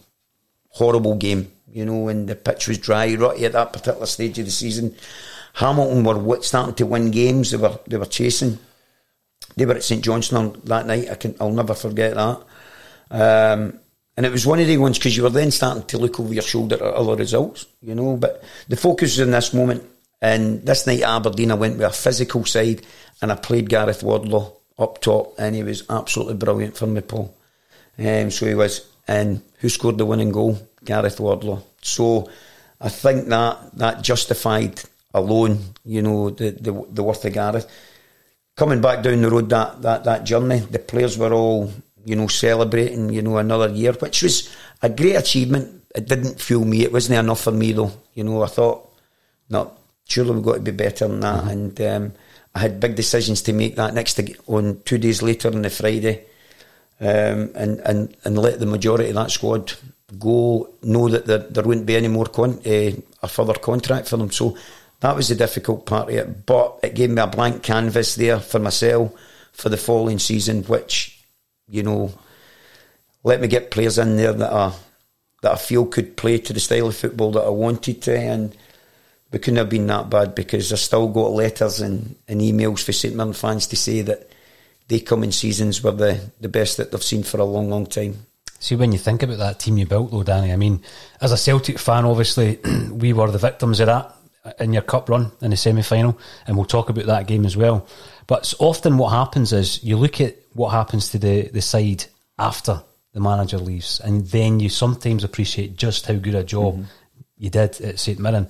Speaker 4: horrible game. You know, and the pitch was dry right at that particular stage of the season. Hamilton were starting to win games. They were they were chasing. They were at St Johnstone that night. I can I'll never forget that. Um, And it was one of the ones because you were then starting to look over your shoulder at other results, you know. But the focus in this moment. And this night Aberdeen, I went with a physical side and I played Gareth Wardlaw up top, and he was absolutely brilliant for me, Paul. Um, so he was. And who scored the winning goal? Gareth Wardlaw. So I think that that justified alone, you know, the, the, the worth of Gareth. Coming back down the road that, that, that journey, the players were all, you know, celebrating, you know, another year, which was a great achievement. It didn't fuel me. It wasn't enough for me though. You know, I thought, no, surely we've got to be better than that. Mm-hmm. And um, I had big decisions to make that next to, on two days later on the Friday, um, and and and let the majority of that squad go. Know that there, there wouldn't be any more con- uh, a further contract for them. So that was the difficult part of it. But it gave me a blank canvas there for myself for the following season, which you know, let me get players in there that I that I feel could play to the style of football that I wanted to, and we couldn't have been that bad because I still got letters and, and emails for St Mirren fans to say that they come in seasons were the, the best that they've seen for a long, long time.
Speaker 2: See, when you think about that team you built, though, Danny, I mean, as a Celtic fan, obviously, [clears throat] we were the victims of that in your cup run in the semi final, and we'll talk about that game as well. But often what happens is you look at what happens to the, the side after the manager leaves, and then you sometimes appreciate just how good a job mm-hmm. you did at St Mirren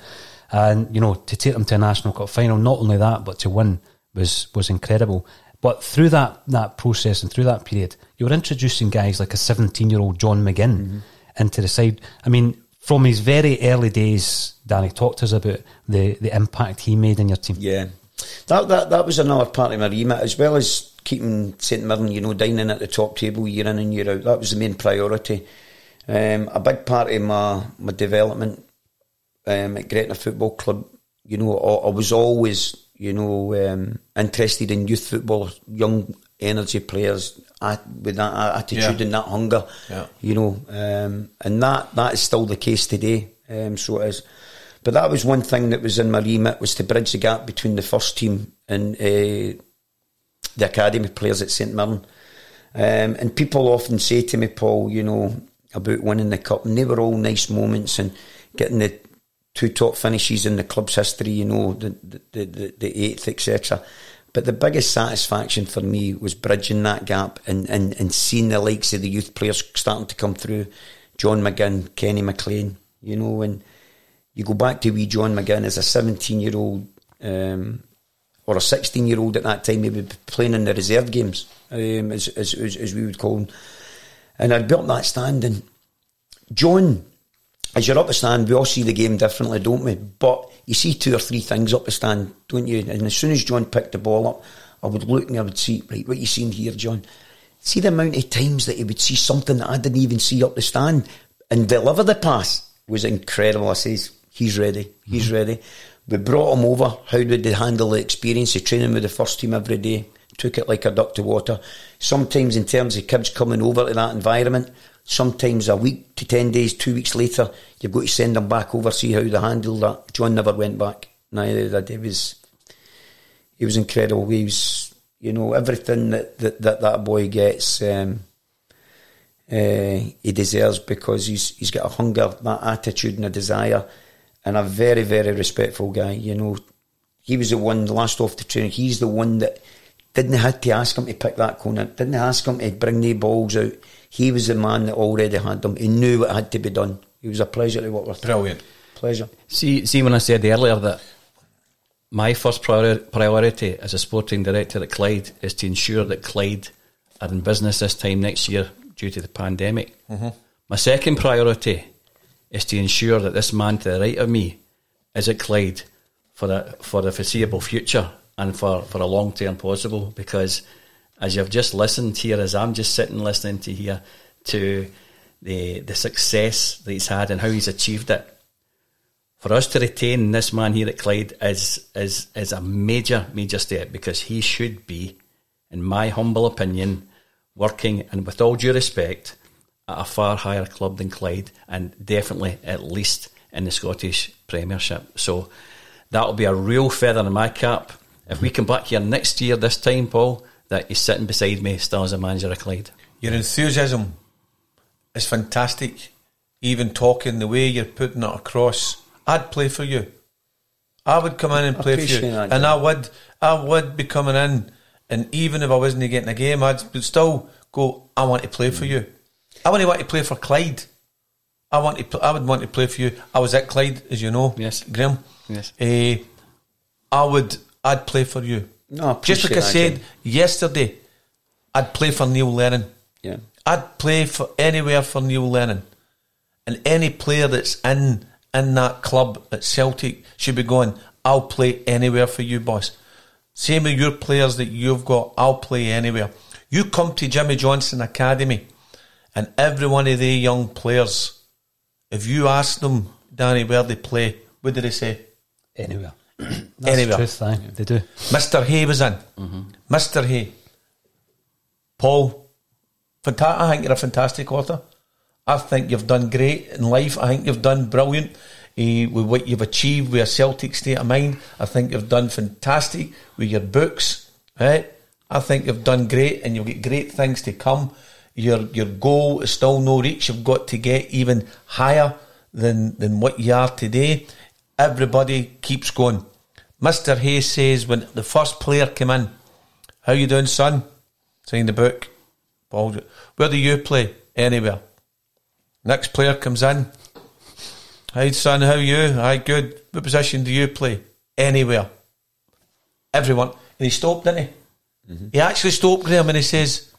Speaker 2: and you know to take them to a national cup final. Not only that, but to win was was incredible. But through that that process and through that period, you were introducing guys like a 17 year old John McGinn mm-hmm. into the side. I mean, from his very early days, Danny talked to us about the the impact he made in your team.
Speaker 4: Yeah, that that that was another part of my remit as well as keeping St Mirren, you know, dining at the top table year in and year out. That was the main priority. Um, a big part of my my development um, at Gretna Football Club, you know, I, I was always, you know, um, interested in youth football, young energy players with that attitude yeah. and that hunger, yeah. you know, um, and that that is still the case today. Um, so it is. But that was one thing that was in my remit was to bridge the gap between the first team and uh, the academy players at St Mirren. Um, and people often say to me, Paul, you know, about winning the cup, and they were all nice moments and getting the two top finishes in the club's history, you know, the the, the, the eighth, etc. But the biggest satisfaction for me was bridging that gap and, and, and seeing the likes of the youth players starting to come through. John McGinn, Kenny McLean, you know, and you go back to wee John McGinn as a 17 year old um, or a 16 year old at that time, he would be playing in the reserve games, um, as, as, as, as we would call them. And I'd built that stand, and John as you're up the stand, we all see the game differently, don't we? But you see two or three things up the stand, don't you? And as soon as John picked the ball up, I would look and I would see, right, what you seen here, John? See the amount of times that he would see something that I didn't even see up the stand and deliver the pass was incredible. I says, he's ready, he's mm-hmm. ready. We brought him over. How did they handle the experience? He training with the first team every day, took it like a duck to water. Sometimes, in terms of kids coming over to that environment, sometimes a week to 10 days, two weeks later, you've got to send them back over, see how they handled that. John never went back. Neither did he. Was, he was incredible. He was, you know, everything that that, that, that boy gets, um, uh, he deserves because he's he's got a hunger, that attitude and a desire, and a very, very respectful guy. You know, he was the one last off the training. He's the one that didn't have to ask him to pick that corner, didn't ask him to bring the balls out he was the man that already had them. He knew what had to be done. He was a pleasure to work with.
Speaker 6: Brilliant.
Speaker 4: Pleasure.
Speaker 5: See, see when I said earlier that my first priori- priority as a sporting director at Clyde is to ensure that Clyde are in business this time next year due to the pandemic. Mm-hmm. My second priority is to ensure that this man to the right of me is at Clyde for the, for the foreseeable future and for, for a long term possible because as you've just listened here, as I'm just sitting listening to here, to the the success that he's had and how he's achieved it. For us to retain this man here at Clyde is is is a major major step because he should be, in my humble opinion, working and with all due respect at a far higher club than Clyde and definitely at least in the Scottish Premiership. So that'll be a real feather in my cap. If we mm-hmm. come back here next year, this time, Paul, that he's sitting beside me still as a manager of Clyde.
Speaker 6: Your enthusiasm is fantastic. Even talking the way you're putting it across, I'd play for you. I would come in and
Speaker 4: I
Speaker 6: play for you,
Speaker 4: that,
Speaker 6: and
Speaker 4: Jim.
Speaker 6: I would, I would be coming in, and even if I wasn't getting a game, I'd still go. I want to play for you. I want to want to play for Clyde. I want to. Pl- I would want to play for you. I was at Clyde, as you know.
Speaker 5: Yes,
Speaker 6: Graham.
Speaker 5: Yes.
Speaker 6: Eh, I would. I'd play for you.
Speaker 4: No,
Speaker 6: just like I said yesterday, I'd play for Neil Lennon.
Speaker 4: Yeah.
Speaker 6: I'd play for anywhere for Neil Lennon, and any player that's in in that club at Celtic should be going. I'll play anywhere for you, boss. Same with your players that you've got. I'll play anywhere. You come to Jimmy Johnstone Academy, and every one of the young players, if you ask them, Danny, where they play, what do they say?
Speaker 2: Anywhere. That's
Speaker 6: anywhere.
Speaker 2: the truth, aye, they do.
Speaker 6: Mr. Hay was in. Mr. Hay. Paul, fanta- I think you're a fantastic author. I think you've done great in life. I think you've done brilliant eh, with what you've achieved with a Celtic state of mind. I think you've done fantastic with your books. Right? I think you've done great and you've got great things to come. Your your goal is still no reach. You've got to get even higher than, than what you are today. Everybody keeps going. Mr. Hayes says when the first player came in, how you doing, son? Sign the book. Where do you play? Anywhere. Next player comes in. Hi, son, how you? Hi, good. What position do you play? Anywhere. Everyone. And he stopped, didn't he? Mm-hmm. He actually stopped Graham and he says,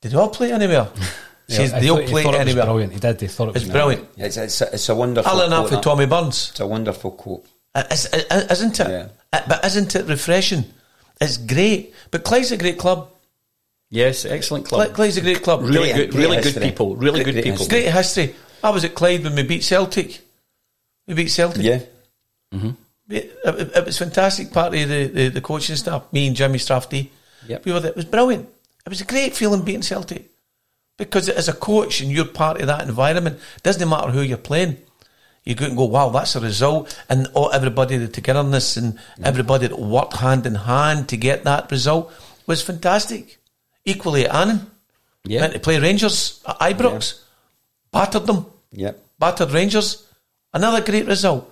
Speaker 6: Did all play anywhere? [laughs] He
Speaker 2: Yeah,
Speaker 6: says,
Speaker 2: I
Speaker 6: They all
Speaker 2: thought- he
Speaker 6: play
Speaker 2: it
Speaker 6: anywhere.
Speaker 2: brilliant. He did. He thought it was
Speaker 6: It's brilliant.
Speaker 4: It's, it's, a, it's a wonderful.
Speaker 6: I learned that
Speaker 4: quote,
Speaker 6: from Tommy Burns.
Speaker 4: It's a wonderful quote.
Speaker 6: Uh, is- uh, Isn't it? Uh, But isn't it refreshing? It's great. But Clyde's a great club.
Speaker 5: Yes, excellent club.
Speaker 6: Clyde's a great club.
Speaker 5: Really good, really good people. Really good people.
Speaker 6: It's great history. I was at Clyde when we beat Celtic. We beat Celtic.
Speaker 4: Yeah.
Speaker 5: Mm-hmm.
Speaker 6: It, it- it was fantastic. Part of the, the, the coaching staff, me and Jimmy Strafty.
Speaker 5: Yep.
Speaker 6: We were there. It was brilliant. It was a great feeling beating Celtic because as a coach and you're part of that environment, doesn't matter who you're playing. You go and go, wow, that's a result, and oh, everybody the togetherness and everybody that worked hand in hand to get that result was fantastic. Equally at Annan,
Speaker 5: Yeah.
Speaker 6: went to play Rangers at Ibrox, battered them,
Speaker 4: Yeah.
Speaker 6: battered Rangers, another great result.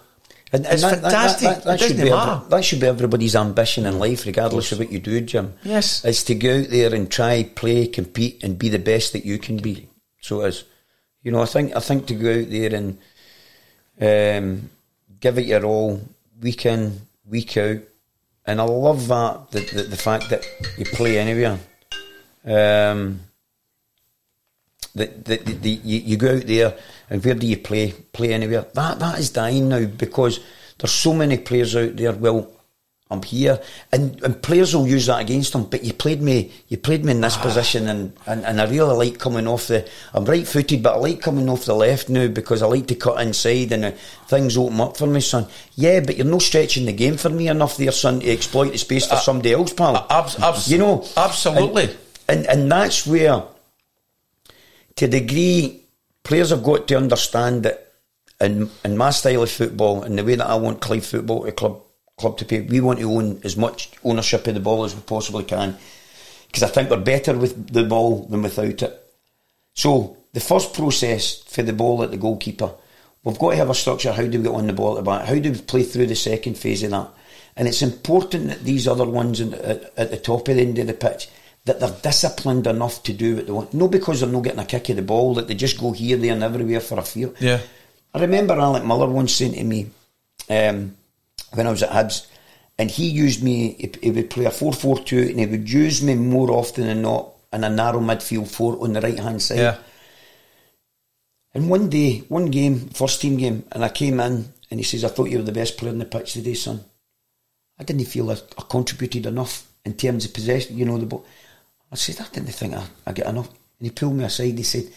Speaker 4: And,
Speaker 6: it's
Speaker 4: that- that-
Speaker 6: fantastic.
Speaker 4: That, that,
Speaker 6: it
Speaker 4: should be every- that should be everybody's ambition in life, regardless of what you do, Jim.
Speaker 6: Yes.
Speaker 4: Is to go out there and try, play, compete, and be the best that you can be. So it is. You know, I think I think to go out there and um, give it your all, week in, week out, and I love that the the, the fact that you play anywhere. Um, that the, the, the, you, you go out there and where do you play? Play anywhere. That that is dying now because there's so many players out there. Well, I'm here, and, and players will use that against them. But you played me, you played me in this ah. position, and, and, and I really like coming off the. I'm right footed, but I like coming off the left now because I like to cut inside and uh, things open up for me, son. Yeah, but you're not stretching the game for me enough there, son, to exploit the space for uh, somebody else, pal.
Speaker 6: Uh, abs- abs-
Speaker 4: you know,
Speaker 6: absolutely.
Speaker 4: and, and and that's where to a degree, players have got to understand that in, in my style of football and the way that I want Clyde football to club club to play, we want to own as much ownership of the ball as we possibly can because I think we're better with the ball than without it. So the first process for the ball at the goalkeeper, we've got to have a structure. How do we get on the ball at the back? How do we play through the second phase of that? And it's important that these other ones at the top of the end of the pitch that they're disciplined enough to do what they want. Not because they're not getting a kick of the ball, that they just go here, there, and everywhere for a fear.
Speaker 6: Yeah.
Speaker 4: I remember Alec Miller once saying to me um, when I was at Hibs, and he used me, he, he would play a 4 4 2, and he would use me more often than not in a narrow midfield four on the right hand side.
Speaker 6: Yeah.
Speaker 4: And one day, one game, first team game, and I came in and he says, I thought you were the best player in the pitch today, son. I didn't feel I, I contributed enough in terms of possession, you know, the ball. I said, I didn't think I, I get enough. And he pulled me aside, he said,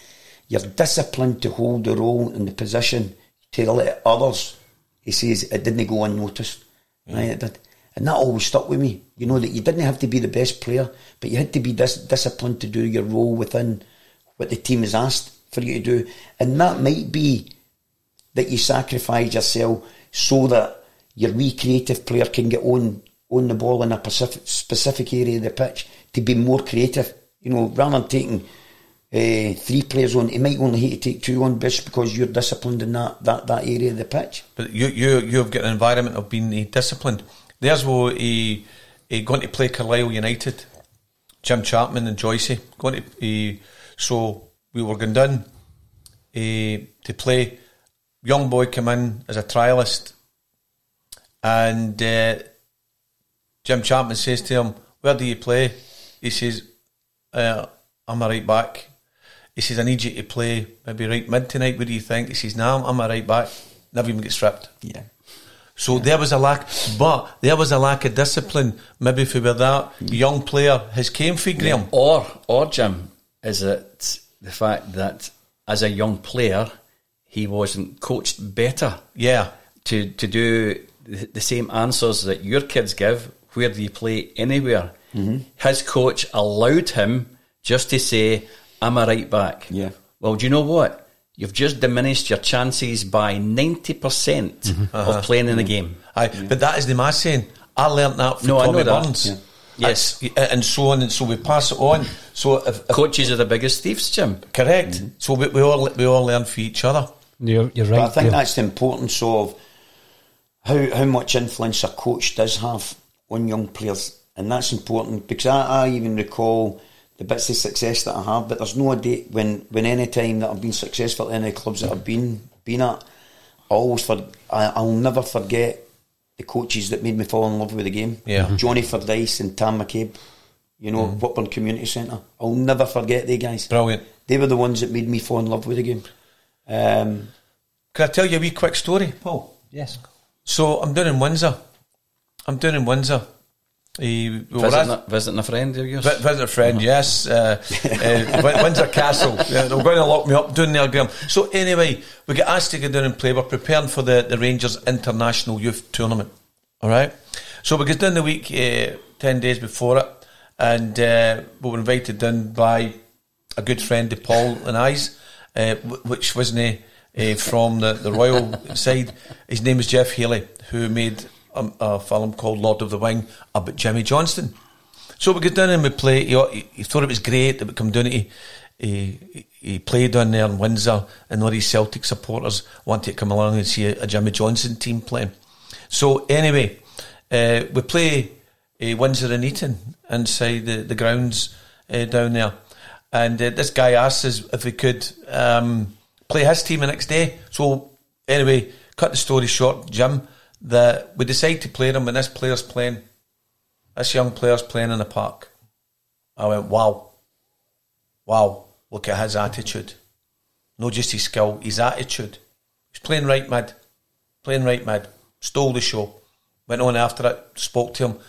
Speaker 4: You're disciplined to hold the role and the position to let others. He says, It didn't go unnoticed. Right, it did. And that always stuck with me. You know, that you didn't have to be the best player, but you had to be dis- disciplined to do your role within what the team has asked for you to do. And that might be that you sacrifice yourself so that your wee creative player can get on on the ball in a specific, specific area of the pitch to be more creative. You know, rather than taking uh, three players on, he might only hate to take two on just because you're disciplined in that, that, that area of the pitch.
Speaker 6: But you you you've got an environment of being uh, disciplined. There's where he, he going to play Carlisle United, Jim Chapman and Joycey going to. He, so we were going down uh, to play. Young boy come in as a trialist, and uh, Jim Chapman says to him, "Where do you play?" He says, uh, "I'm a right back." He says, "I need you to play maybe right mid tonight. What do you think?" He says, "No, I'm a right back." Never even get stripped.
Speaker 4: Yeah.
Speaker 6: So there was a lack, but there was a lack of discipline. Maybe if we were that young player, has came for Graham.
Speaker 5: Or, or Jim, is it the fact that as a young player, he wasn't coached better?
Speaker 6: Yeah.
Speaker 5: To to do the the same answers that your kids give. Where do you play anywhere?
Speaker 4: Mhm.
Speaker 5: His coach allowed him just to say, "I'm a right back."
Speaker 4: Yeah.
Speaker 5: Well, do you know what? You've just diminished your chances by ninety percent
Speaker 6: Uh-huh.
Speaker 5: of playing in the game.
Speaker 6: Aye, but that is the mass saying. I learnt that from
Speaker 5: No, I
Speaker 6: Tommy
Speaker 5: know that.
Speaker 6: Burns.
Speaker 5: Yeah. Yes.
Speaker 6: That's- and so on, and so we pass it on. So if, if
Speaker 5: Coaches are the biggest thieves, Jim.
Speaker 6: correct, so we, we all we all learn for each other.
Speaker 2: You're, you're
Speaker 4: But
Speaker 2: right.
Speaker 4: I think
Speaker 2: Gail.
Speaker 4: that's the importance of how how much influence a coach does have on young players, and that's important because I, I even recall the bits of success that I have. But there's no date when when any time that I've been successful in any clubs that I've been been at, I always for I, I'll never forget the coaches that made me fall in love with the game.
Speaker 6: Yeah.
Speaker 4: Johnny Fordyce and Tam McCabe. You know, Whitburn Community Centre. I'll never forget they guys.
Speaker 6: Brilliant.
Speaker 4: They were the ones that made me fall in love with the game. Um,
Speaker 6: Can I tell you a wee quick story, Paul?
Speaker 2: Yes.
Speaker 6: So I'm down in Windsor. I'm down in Windsor. Uh, we were
Speaker 5: Visiting, a, visiting a friend of yours.
Speaker 6: Vi- Visit a friend, yes. Uh, uh, Windsor Castle. [laughs] Yeah, they're going to lock me up doing there, Graham. So anyway, we get asked to go down and play. We're preparing for the, the Rangers International Youth Tournament. All right. So we get down the week uh, ten days before it, and uh, we were invited down by a good friend of Paul and I's, uh, which wasn't uh, from the, the royal [laughs] side. His name is Jeff Haley, who made a, a film called Lord of the Wing about Jimmy Johnstone. So we get down and we play. He, he, thought it was great that we come down. He, he, he played down there in Windsor, and all these Celtic supporters wanted to come along and see a, a Jimmy Johnstone team playing. So anyway, uh, we play uh, Windsor and Eton inside the, the grounds uh, down there, and uh, this guy asked us if we could um, play his team the next day. So anyway, cut the story short, Jim. That we decide to play them, and this player's playing. This young player's playing in the park. I went, wow, wow. Look at his attitude. Not just his skill, his attitude. He's playing right mid, playing right mid. Stole the show. Went on after it, spoke to him.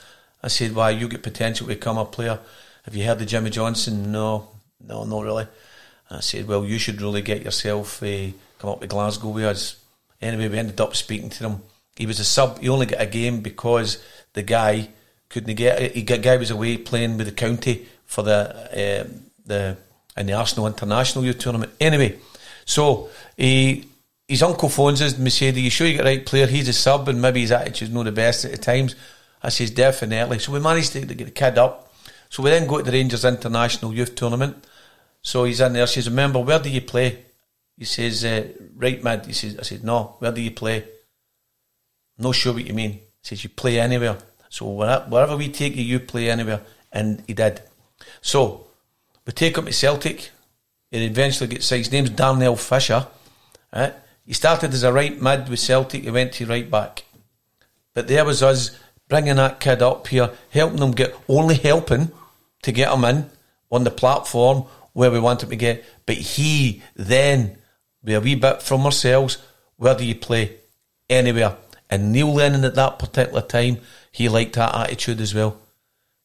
Speaker 6: I said, "Why you get potential to become a player? Have you heard of Jimmy Johnstone? No, no, not really." I said, "Well, you should really get yourself uh, come up to Glasgow with us." Anyway, we ended up speaking to him. He was a sub. He only got a game because the guy couldn't get. He guy was away playing with the county for the uh, the in the Arsenal International Youth Tournament. Anyway, so he his uncle phones us and we said, Are you sure you got the right player? He's a sub and maybe his attitude's not the best at the times. I says, Definitely. So we managed to, get the kid up. So we then go to the Rangers International Youth Tournament. So he's in there. Says, Remember, where do you play? He says, uh, Right mid. He says, I said, No, where do you play? No sure what you mean. He says, You play anywhere. So wherever we take you, you play anywhere. And he did. So we take him to Celtic. He eventually gets his name's Darnell Fisher. Right? He started as a right mid with Celtic. He went to right back. But there was us bringing that kid up here, helping him get only helping to get him in on the platform where we want him to get. But he then, with a wee bit from ourselves, where do you play? Anywhere. And Neil Lennon at that particular time, he liked that attitude as well.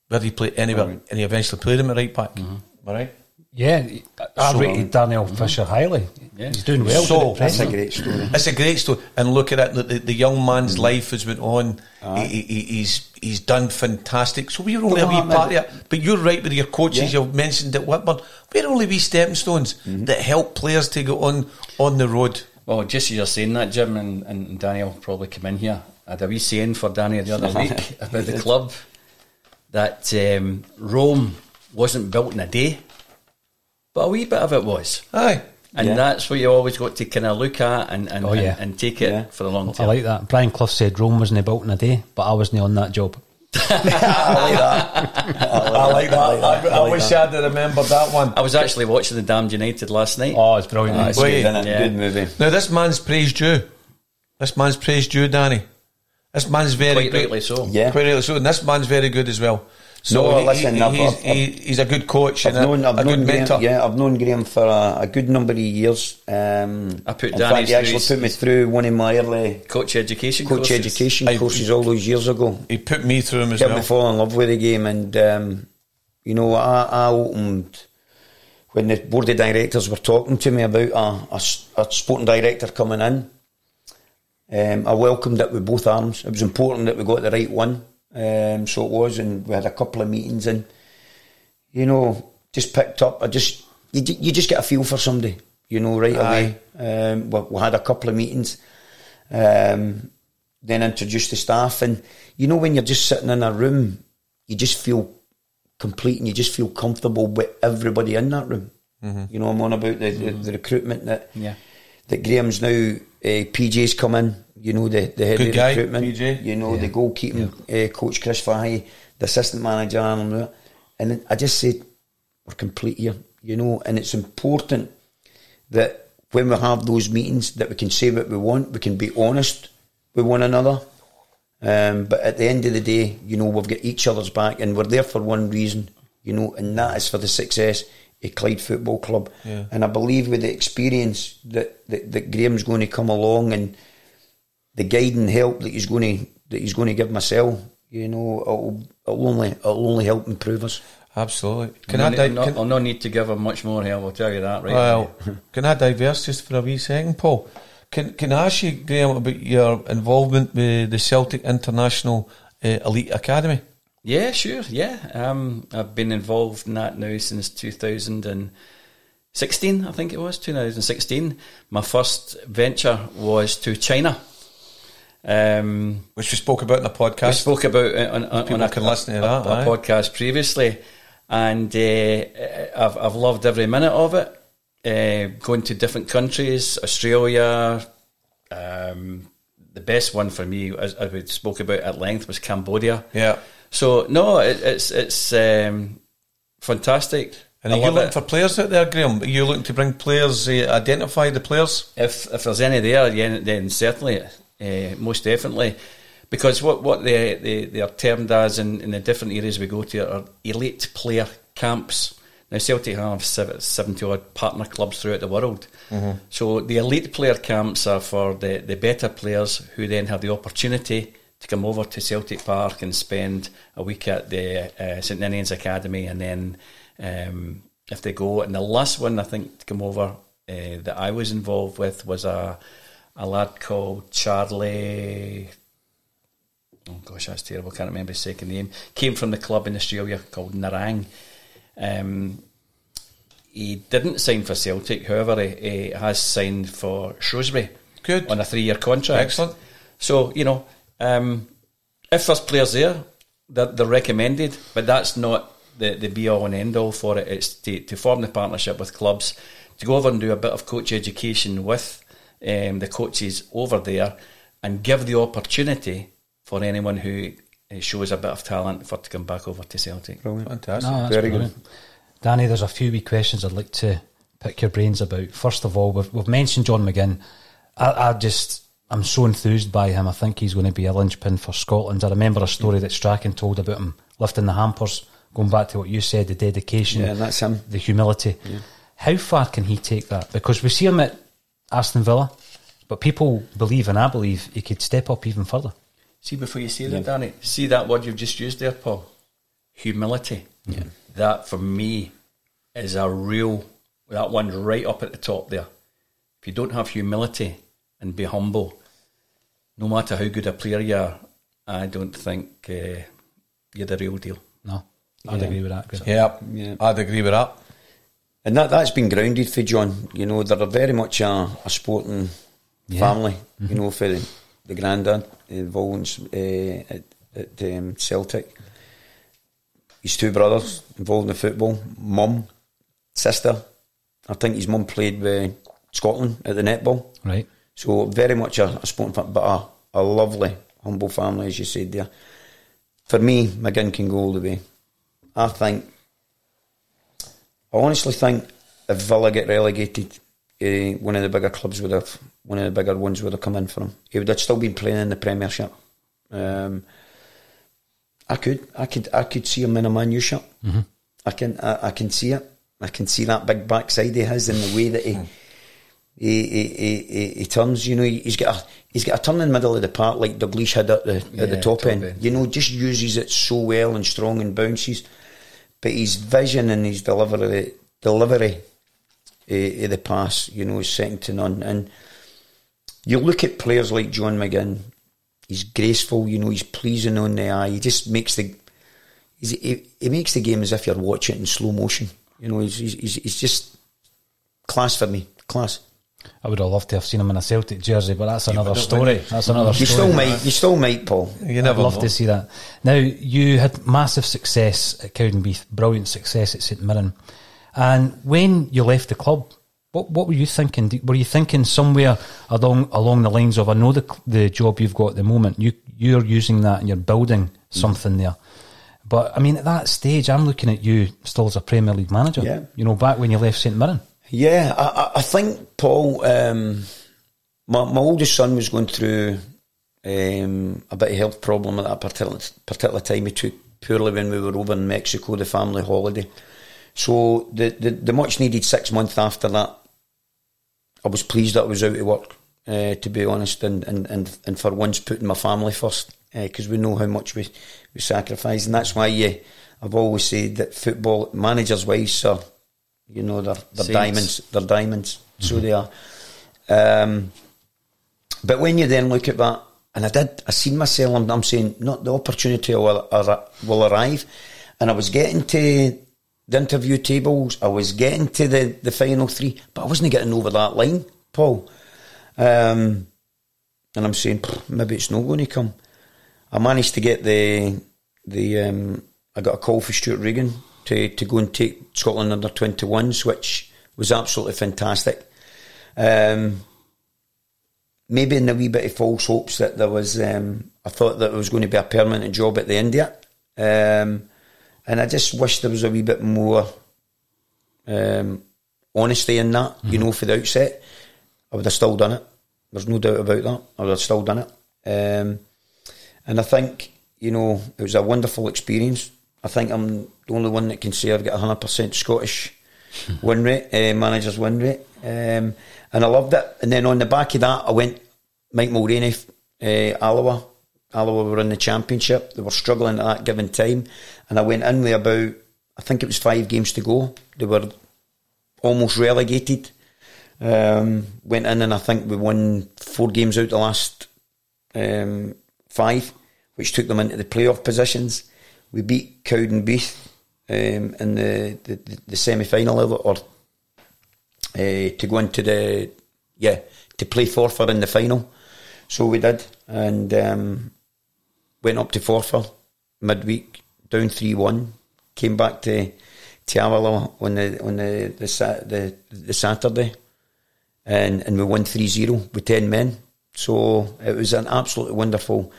Speaker 6: Where do you play? Anywhere. And he eventually played him at right back. Mm-hmm. All right?
Speaker 2: Yeah, I
Speaker 6: So-
Speaker 2: rated Darnell Fisher highly. Yeah. He's doing well.
Speaker 6: So
Speaker 2: a great story
Speaker 6: It's a great story, and look at it. The, the, the young man's mm-hmm. life has went on. He, he, he's he's done fantastic. So we're only a wee part of it. But you're right with your coaches.
Speaker 4: Yeah.
Speaker 6: You've mentioned at Whitburn. We're only wee stepping stones mm-hmm. that help players to go on on the road.
Speaker 5: Well, just as you're saying that, Jim, and, and Daniel probably come in here. I had a wee saying for Danny the other [laughs] week about the club that um, Rome wasn't built in a day. but a wee bit of it was.
Speaker 6: Aye.
Speaker 5: And
Speaker 2: Yeah.
Speaker 5: that's what you always got to kind of look at and, and,
Speaker 2: Oh, yeah.
Speaker 5: and, and take it for the long
Speaker 2: time.
Speaker 5: I
Speaker 2: like that. Brian Clough said Rome wasn't built in a day, but I wasn't on that job.
Speaker 6: I like that. I, like that. I wish I'd remembered that one.
Speaker 5: I was actually watching the Damned United last night.
Speaker 2: Oh, it's brilliant.
Speaker 5: Ah, it's
Speaker 6: Wait.
Speaker 5: good, isn't it?
Speaker 4: Good movie.
Speaker 6: Now this man's praised you. This man's praised you, Danny. This man's very
Speaker 5: Quite
Speaker 6: good.
Speaker 5: rightly so.
Speaker 4: Yeah.
Speaker 6: Quite rightly so. And this man's very good as well. So
Speaker 4: No,
Speaker 6: he-
Speaker 4: listen,
Speaker 6: he-
Speaker 4: I've-
Speaker 6: he's,
Speaker 4: I've-
Speaker 6: he- he's a good coach
Speaker 4: I've
Speaker 6: and
Speaker 4: known,
Speaker 6: a,
Speaker 4: I've
Speaker 6: a
Speaker 4: known
Speaker 6: good
Speaker 4: Graham,
Speaker 6: mentor.
Speaker 4: yeah, I've known Graham for a, a good number of years. Um,
Speaker 5: I put
Speaker 4: in fact, he actually put me through one of my early
Speaker 5: Coach education
Speaker 4: coach
Speaker 5: courses.
Speaker 4: education
Speaker 6: I-
Speaker 4: courses all those years ago.
Speaker 6: He put me through him as
Speaker 4: Helped
Speaker 6: well.
Speaker 4: me fall in love with the game, and um, you know, I, I opened when the board of directors were talking to me about a a sporting director coming in. Um, I welcomed it with both arms. It was important that we got the right one, um, so it was, and we had a couple of meetings, and you know, just picked up. I just you, you just get a feel for somebody, you know, right away. Um, we, we had a couple of meetings, um, then introduced the staff, and you know, when you're just sitting in a room, you just feel complete, and you just feel comfortable with everybody in that room.
Speaker 6: Mhm.
Speaker 4: You know, I'm on about the, the, the recruitment that
Speaker 5: Yeah.
Speaker 4: Graham's now. Uh, PJ's come in, you know, the, the head
Speaker 6: Good
Speaker 4: of
Speaker 6: guy,
Speaker 4: recruitment.
Speaker 6: PJ.
Speaker 4: You know,
Speaker 6: Yeah.
Speaker 4: the goalkeeping uh, coach Chris Fahey, the assistant manager, and, and I just said, we're complete here, you know, and it's important that when we have those meetings that we can say what we want, we can be honest with one another. Um, but at the end of the day, you know, we've got each other's back and we're there for one reason, you know, and that is for the success of Clyde Football Club.
Speaker 6: Yeah.
Speaker 4: And I believe with the experience that, that, that Graham's going to come along and the guiding help that he's going to that he's going to give myself, you know, it'll, it'll only it'll only help improve us.
Speaker 6: Absolutely. Can
Speaker 5: I'll
Speaker 6: I
Speaker 5: no,
Speaker 6: di-
Speaker 5: no,
Speaker 6: can-
Speaker 5: I'll no need to give him much more help, I'll tell you that right
Speaker 6: well, [laughs] can I diverse just for a wee second, Paul? Can Can I ask you, Graham, about your involvement with the Celtic International uh, Elite Academy?
Speaker 5: Yeah, sure. Yeah, um, I've been involved in that now since 2016. I think it was 2016. My first venture was to China, um,
Speaker 6: which we spoke about in the podcast.
Speaker 5: We spoke about it on, on,
Speaker 6: People
Speaker 5: on a,
Speaker 6: can listen to
Speaker 5: a-
Speaker 6: that,
Speaker 5: a,
Speaker 6: aye.
Speaker 5: podcast previously, and uh, I've I've loved every minute of it. Uh, going to different countries, Australia. Um, the best one for me, as, as we spoke about at length, was Cambodia.
Speaker 6: Yeah.
Speaker 5: So no, it, it's it's um, fantastic.
Speaker 6: And
Speaker 5: I
Speaker 6: are you looking
Speaker 5: it.
Speaker 6: for players out there, Graham? Are you looking to bring players, uh, identify the players?
Speaker 5: If if there's any there, yeah, then certainly, uh, most definitely, because what what they they, they are termed as in, in the different areas we go to are elite player camps. Now Celtic have sev- seventy odd partner clubs throughout the world.
Speaker 6: Mhm.
Speaker 5: So the elite player camps are for the, the better players who then have the opportunity to come over to Celtic Park and spend a week at the uh, St Ninian's Academy, and then um, if they go, and the last one I think to come over uh, that I was involved with was a a lad called Charlie. Oh gosh, that's terrible. Can't remember his second name. Came from the club in Australia called Nerang. Um, he didn't sign for Celtic, however, he, he has signed for Shrewsbury.
Speaker 6: Good.
Speaker 5: On a three year contract.
Speaker 6: Excellent.
Speaker 5: So, you know, um, if there's players there, they're, they're recommended, but that's not the, the be all and end all for it. It's to, to form the partnership with clubs, to go over and do a bit of coach education with um, the coaches over there and give the opportunity for anyone who uh, shows a bit of talent for to come back over to Celtic.
Speaker 4: Brilliant.
Speaker 6: Fantastic.
Speaker 2: No,
Speaker 4: Very
Speaker 2: brilliant. Danny, there's a few wee questions I'd like to pick your brains about. First of all, we've, we've mentioned John McGinn. I, I just, I'm so enthused by him. I think he's going to be a linchpin for Scotland. I remember a story that Strachan told about him lifting the hampers, going back to what you said, the dedication,
Speaker 4: Yeah, that's him.
Speaker 2: the humility. How far can he take that? Because we see him at Aston Villa, but people believe, and I believe, he could step up even further.
Speaker 5: See, before you say
Speaker 2: Yeah.
Speaker 5: that, Danny, see that word you've just used there, Paul? Humility.
Speaker 2: Yeah.
Speaker 5: That, for me, is a real, that one's right up at the top there. If you don't have humility and be humble, no matter how good a player you are, I don't think uh, you're the real deal.
Speaker 2: No, I'd
Speaker 4: Yeah.
Speaker 2: agree with that. Chris.
Speaker 6: Yeah,
Speaker 4: Yeah.
Speaker 6: I'd agree with that.
Speaker 4: And that, that's been grounded for John. You know, they're very much a, a sporting
Speaker 2: Yeah.
Speaker 4: family, you know, for the, the granddad involved uh, at, at um, Celtic. His two brothers involved in the football, mum, sister I think his mum played with Scotland at the netball.
Speaker 2: Right.
Speaker 4: So very much a, a sporting fan, but a, a lovely, humble family, as you said there. For me, McGinn can go all the way. I think, I honestly think if Villa get relegated, uh, one of the bigger clubs would have, one of the bigger ones would have come in for him. He would have still been playing in the Premiership. Um, I could, I could, I could see him in a Man U shirt.
Speaker 2: Mm-hmm.
Speaker 4: I can, I, I can see it. I can see that big backside he has and the way that he. [laughs] He, he, he, he, he turns, you know, he's got a he's got a turn in the middle of the park like Dalglish had at the at the top,
Speaker 5: top
Speaker 4: end.
Speaker 5: end.
Speaker 4: You know, just uses it so well and strong and bounces. But his vision and his delivery delivery uh, of the pass, you know, is second to none. And you look at players like John McGinn, he's graceful, you know, he's pleasing on the eye. He just makes the he's, he, he makes the game as if you're watching it in slow motion. You know, he's he's, he's, he's just class for me, class.
Speaker 2: I would have loved to have seen him in a Celtic jersey, but that's another story.
Speaker 4: would?
Speaker 2: That's another
Speaker 4: You
Speaker 2: story.
Speaker 4: still might, you still might, Paul.
Speaker 6: You
Speaker 2: I'd love to see that. Now, you had massive success at Cowdenbeath, brilliant success at St Mirren. And when you left the club, what what were you thinking? Were you thinking somewhere along along the lines of, I know the the job you've got at the moment, you you're using that and you're building mm. something there. But I mean, at that stage, I'm looking at you still as a Premier League manager.
Speaker 4: Yeah.
Speaker 2: You know, back when you left St Mirren.
Speaker 4: Yeah, I, I- think Paul. Um, my my oldest son was going through um, a bit of health problem at that particular particular time. He took poorly when we were over in Mexico, the family holiday. So the the, the much needed six months after that, I was pleased that I was out of work. Uh, to be honest, and, and, and, and for once putting my family first, because we know how much we we sacrifice, and that's why yeah, I've always said that football managers' wives are you know, they're, they're
Speaker 5: Saints.
Speaker 4: diamonds. They're diamonds. So they are. Um, but when you then look at that, and I did, I seen myself, and I'm saying, not the opportunity will, will arrive. And I was getting to the interview tables, I was getting to the, the final three, but I wasn't getting over that line, Paul. Um, and I'm saying, maybe it's not going to come. I managed to get the the um, I got a call for Stewart Regan to, to go and take Scotland under 21s, which was absolutely fantastic. Um, maybe in a wee bit of false hopes that there was, um, I thought that it was going to be a permanent job at the India. Um, and I just wish there was a wee bit more um, honesty in that, you know, for the outset. I would have still done it. There's no doubt about that. I would have still done it. Um, and I think, you know, it was a wonderful experience. I think I'm the only one that can say I've got a 100% Scottish win rate, uh, manager's win rate. Um, and I loved it. And then on the back of that, I went Mike Mulraney, uh, Alloa. Alloa were in the championship. They were struggling at that given time. And I went in with about, I think it was five games to go. They were almost relegated. Um, went in and I think we won four games out the last um, five, which took them into the playoff positions. We beat Cowdenbeath um, in the, the, the semi final or uh, to go into the yeah to play Forfar in the final. So we did and um, went up to Forfar midweek down three one. Came back to Avila on the on the the, the, the Saturday and and we won 3-0 with 10 men. So it was an absolutely wonderful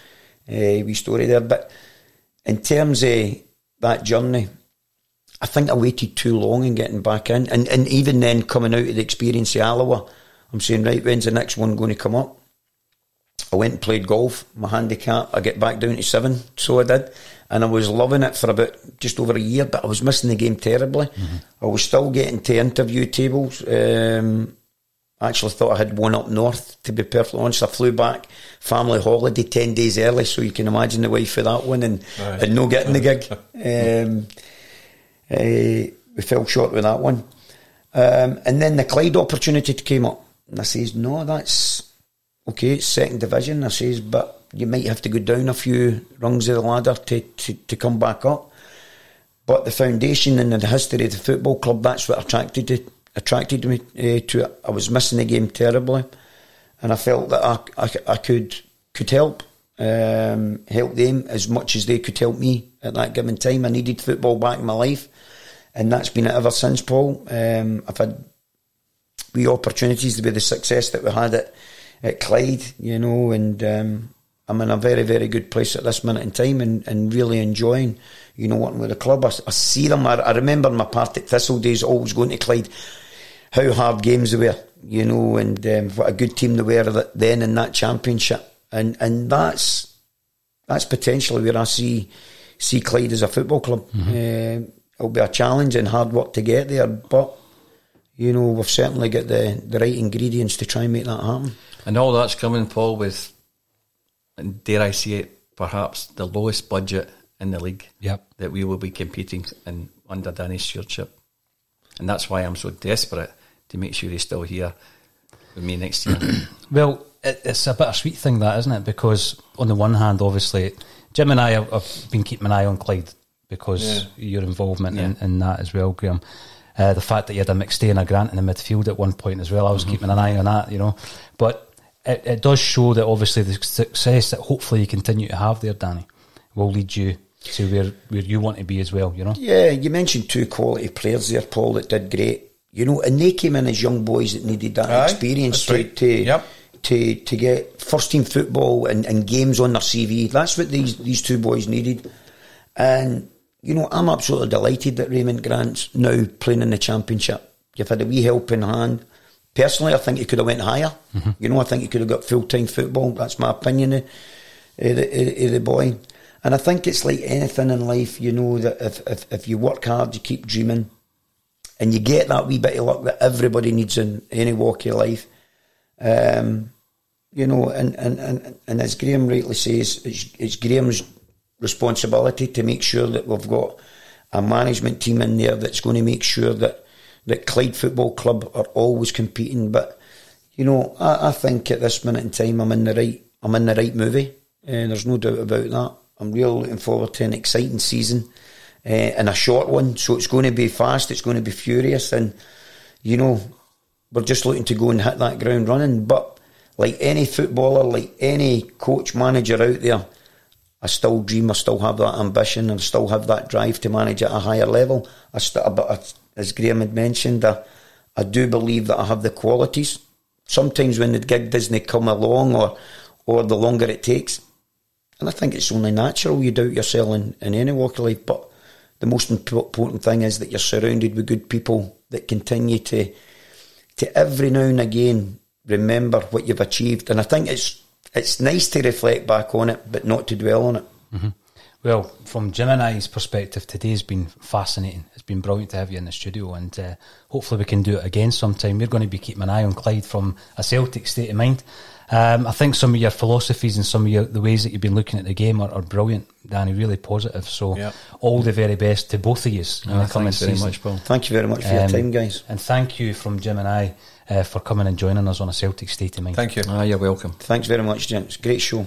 Speaker 4: uh, wee story there. But in terms of that journey, I think I waited too long in getting back in. And, and even then, coming out of the experience of Alloa, I'm saying, right, when's the next one going to come up? I went and played golf, my handicap, I get back down to seven, so I did. And I was loving it for about just over a year, but I was missing the game terribly. I was still getting to interview tables. Um, I actually thought I had one up north, to be perfectly honest. I flew back, family holiday, 10 days early, so you can imagine the wife for that one, and,
Speaker 6: Right.
Speaker 4: and no getting the gig. [laughs] um, eh, we fell short with that one. Um, and then the Clyde opportunity came up. And I says, no, that's okay, it's second division. I says, but you might have to go down a few rungs of the ladder to, to, to come back up. But the foundation and the history of the football club, that's what attracted it, attracted me uh, to it. I was missing the game terribly. And I felt that I, I, I could could help, um, help them as much as they could help me at that given time. I needed football back in my life. And that's been it ever since, Paul. Um, I've had wee opportunities with the success that we had at, at Clyde, you know, and um, I'm in a very, very good place at this minute in time and, and really enjoying, you know, working with the club. I, I see them. I, I remember my Partick Thistle days, always going to Clyde, how hard games they were, you know, and um, what a good team they were then in that championship. And and that's that's potentially where I see see Clyde as a football club. Mm-hmm. Uh, it'll be a challenge and hard work to get there, but you know we've certainly got the the right ingredients to try and make that happen.
Speaker 5: And all that's coming, Paul, with and dare I say it, perhaps the lowest budget in the league.
Speaker 2: Yep.
Speaker 5: That we will be competing in under Danny's stewardship, and that's why I'm so desperate to make sure he's still here with me next year. [clears throat]
Speaker 2: well, it, it's a bittersweet thing, that isn't it? Because on the one hand, obviously, Jim and I have, have been keeping an eye on Clyde because yeah. your involvement yeah. in, in, that as well, Graham. Uh, the fact that you had a McStay and a Grant in the midfield at one point as well, I was mm-hmm. keeping an eye on that, you know. But it, it does show that obviously the success that hopefully you continue to have there, Danny, will lead you to where, where you want to be as well, you know?
Speaker 4: Yeah, you mentioned two quality players there, Paul, that did great. You know, and they came in as young boys that needed that Aye, experience to, right. to, yep. to to get first team football and, and games on their CV. That's what these, these two boys needed. And, you know, I'm absolutely delighted that Raymond Grant's now playing in the championship. You've had a wee helping hand. Personally, I think he could have went higher. Mm-hmm. You know, I think he could have got full time football. That's my opinion of, of, the, of, the, boy. And I think it's like anything in life, you know, that if, if, if you work hard, you keep dreaming, and you get that wee bit of luck that everybody needs in any walk of life. Um, you know, and, and, and, and as Graham rightly says, it's, it's Graham's responsibility to make sure that we've got a management team in there that's going to make sure that that Clyde Football Club are always competing. But you know, I, I think at this minute in time, I'm in the right. I'm in the right movie, and there's no doubt about that. I'm really looking forward to an exciting season uh, and a short one. So it's going to be fast. It's going to be furious, and you know, we're just looking to go and hit that ground running. But like any footballer, like any coach manager out there, I still dream. I still have that ambition, and I still have that drive to manage at a higher level. I, I, as Graham had mentioned, I, I do believe that I have the qualities. Sometimes when the gig doesn't come along or, or the longer it takes, and I think it's only natural you doubt yourself in, in any walk of life, but the most important thing is that you're surrounded with good people that continue to, to every now and again remember what you've achieved. And I think it's, it's nice to reflect back on it, but not to dwell on it.
Speaker 2: Mm-hmm. Well, from Jim and I's perspective, today's been fascinating. It's been brilliant to have you in the studio, and uh, hopefully we can do it again sometime. We're going to be keeping an eye on Clyde from a Celtic state of mind. Um, I think some of your philosophies and some of your, the ways that you've been looking at the game are, are brilliant, Danny. Really positive. So, yep. all the very best to both of you
Speaker 5: in the coming very much, Paul.
Speaker 4: Thank you very much for um, your time, guys.
Speaker 2: And thank you from Jim and I uh, for coming and joining us on a Celtic state of mind.
Speaker 6: Thank you.
Speaker 5: Ah, you're welcome.
Speaker 4: Thanks very much, gents. Great show.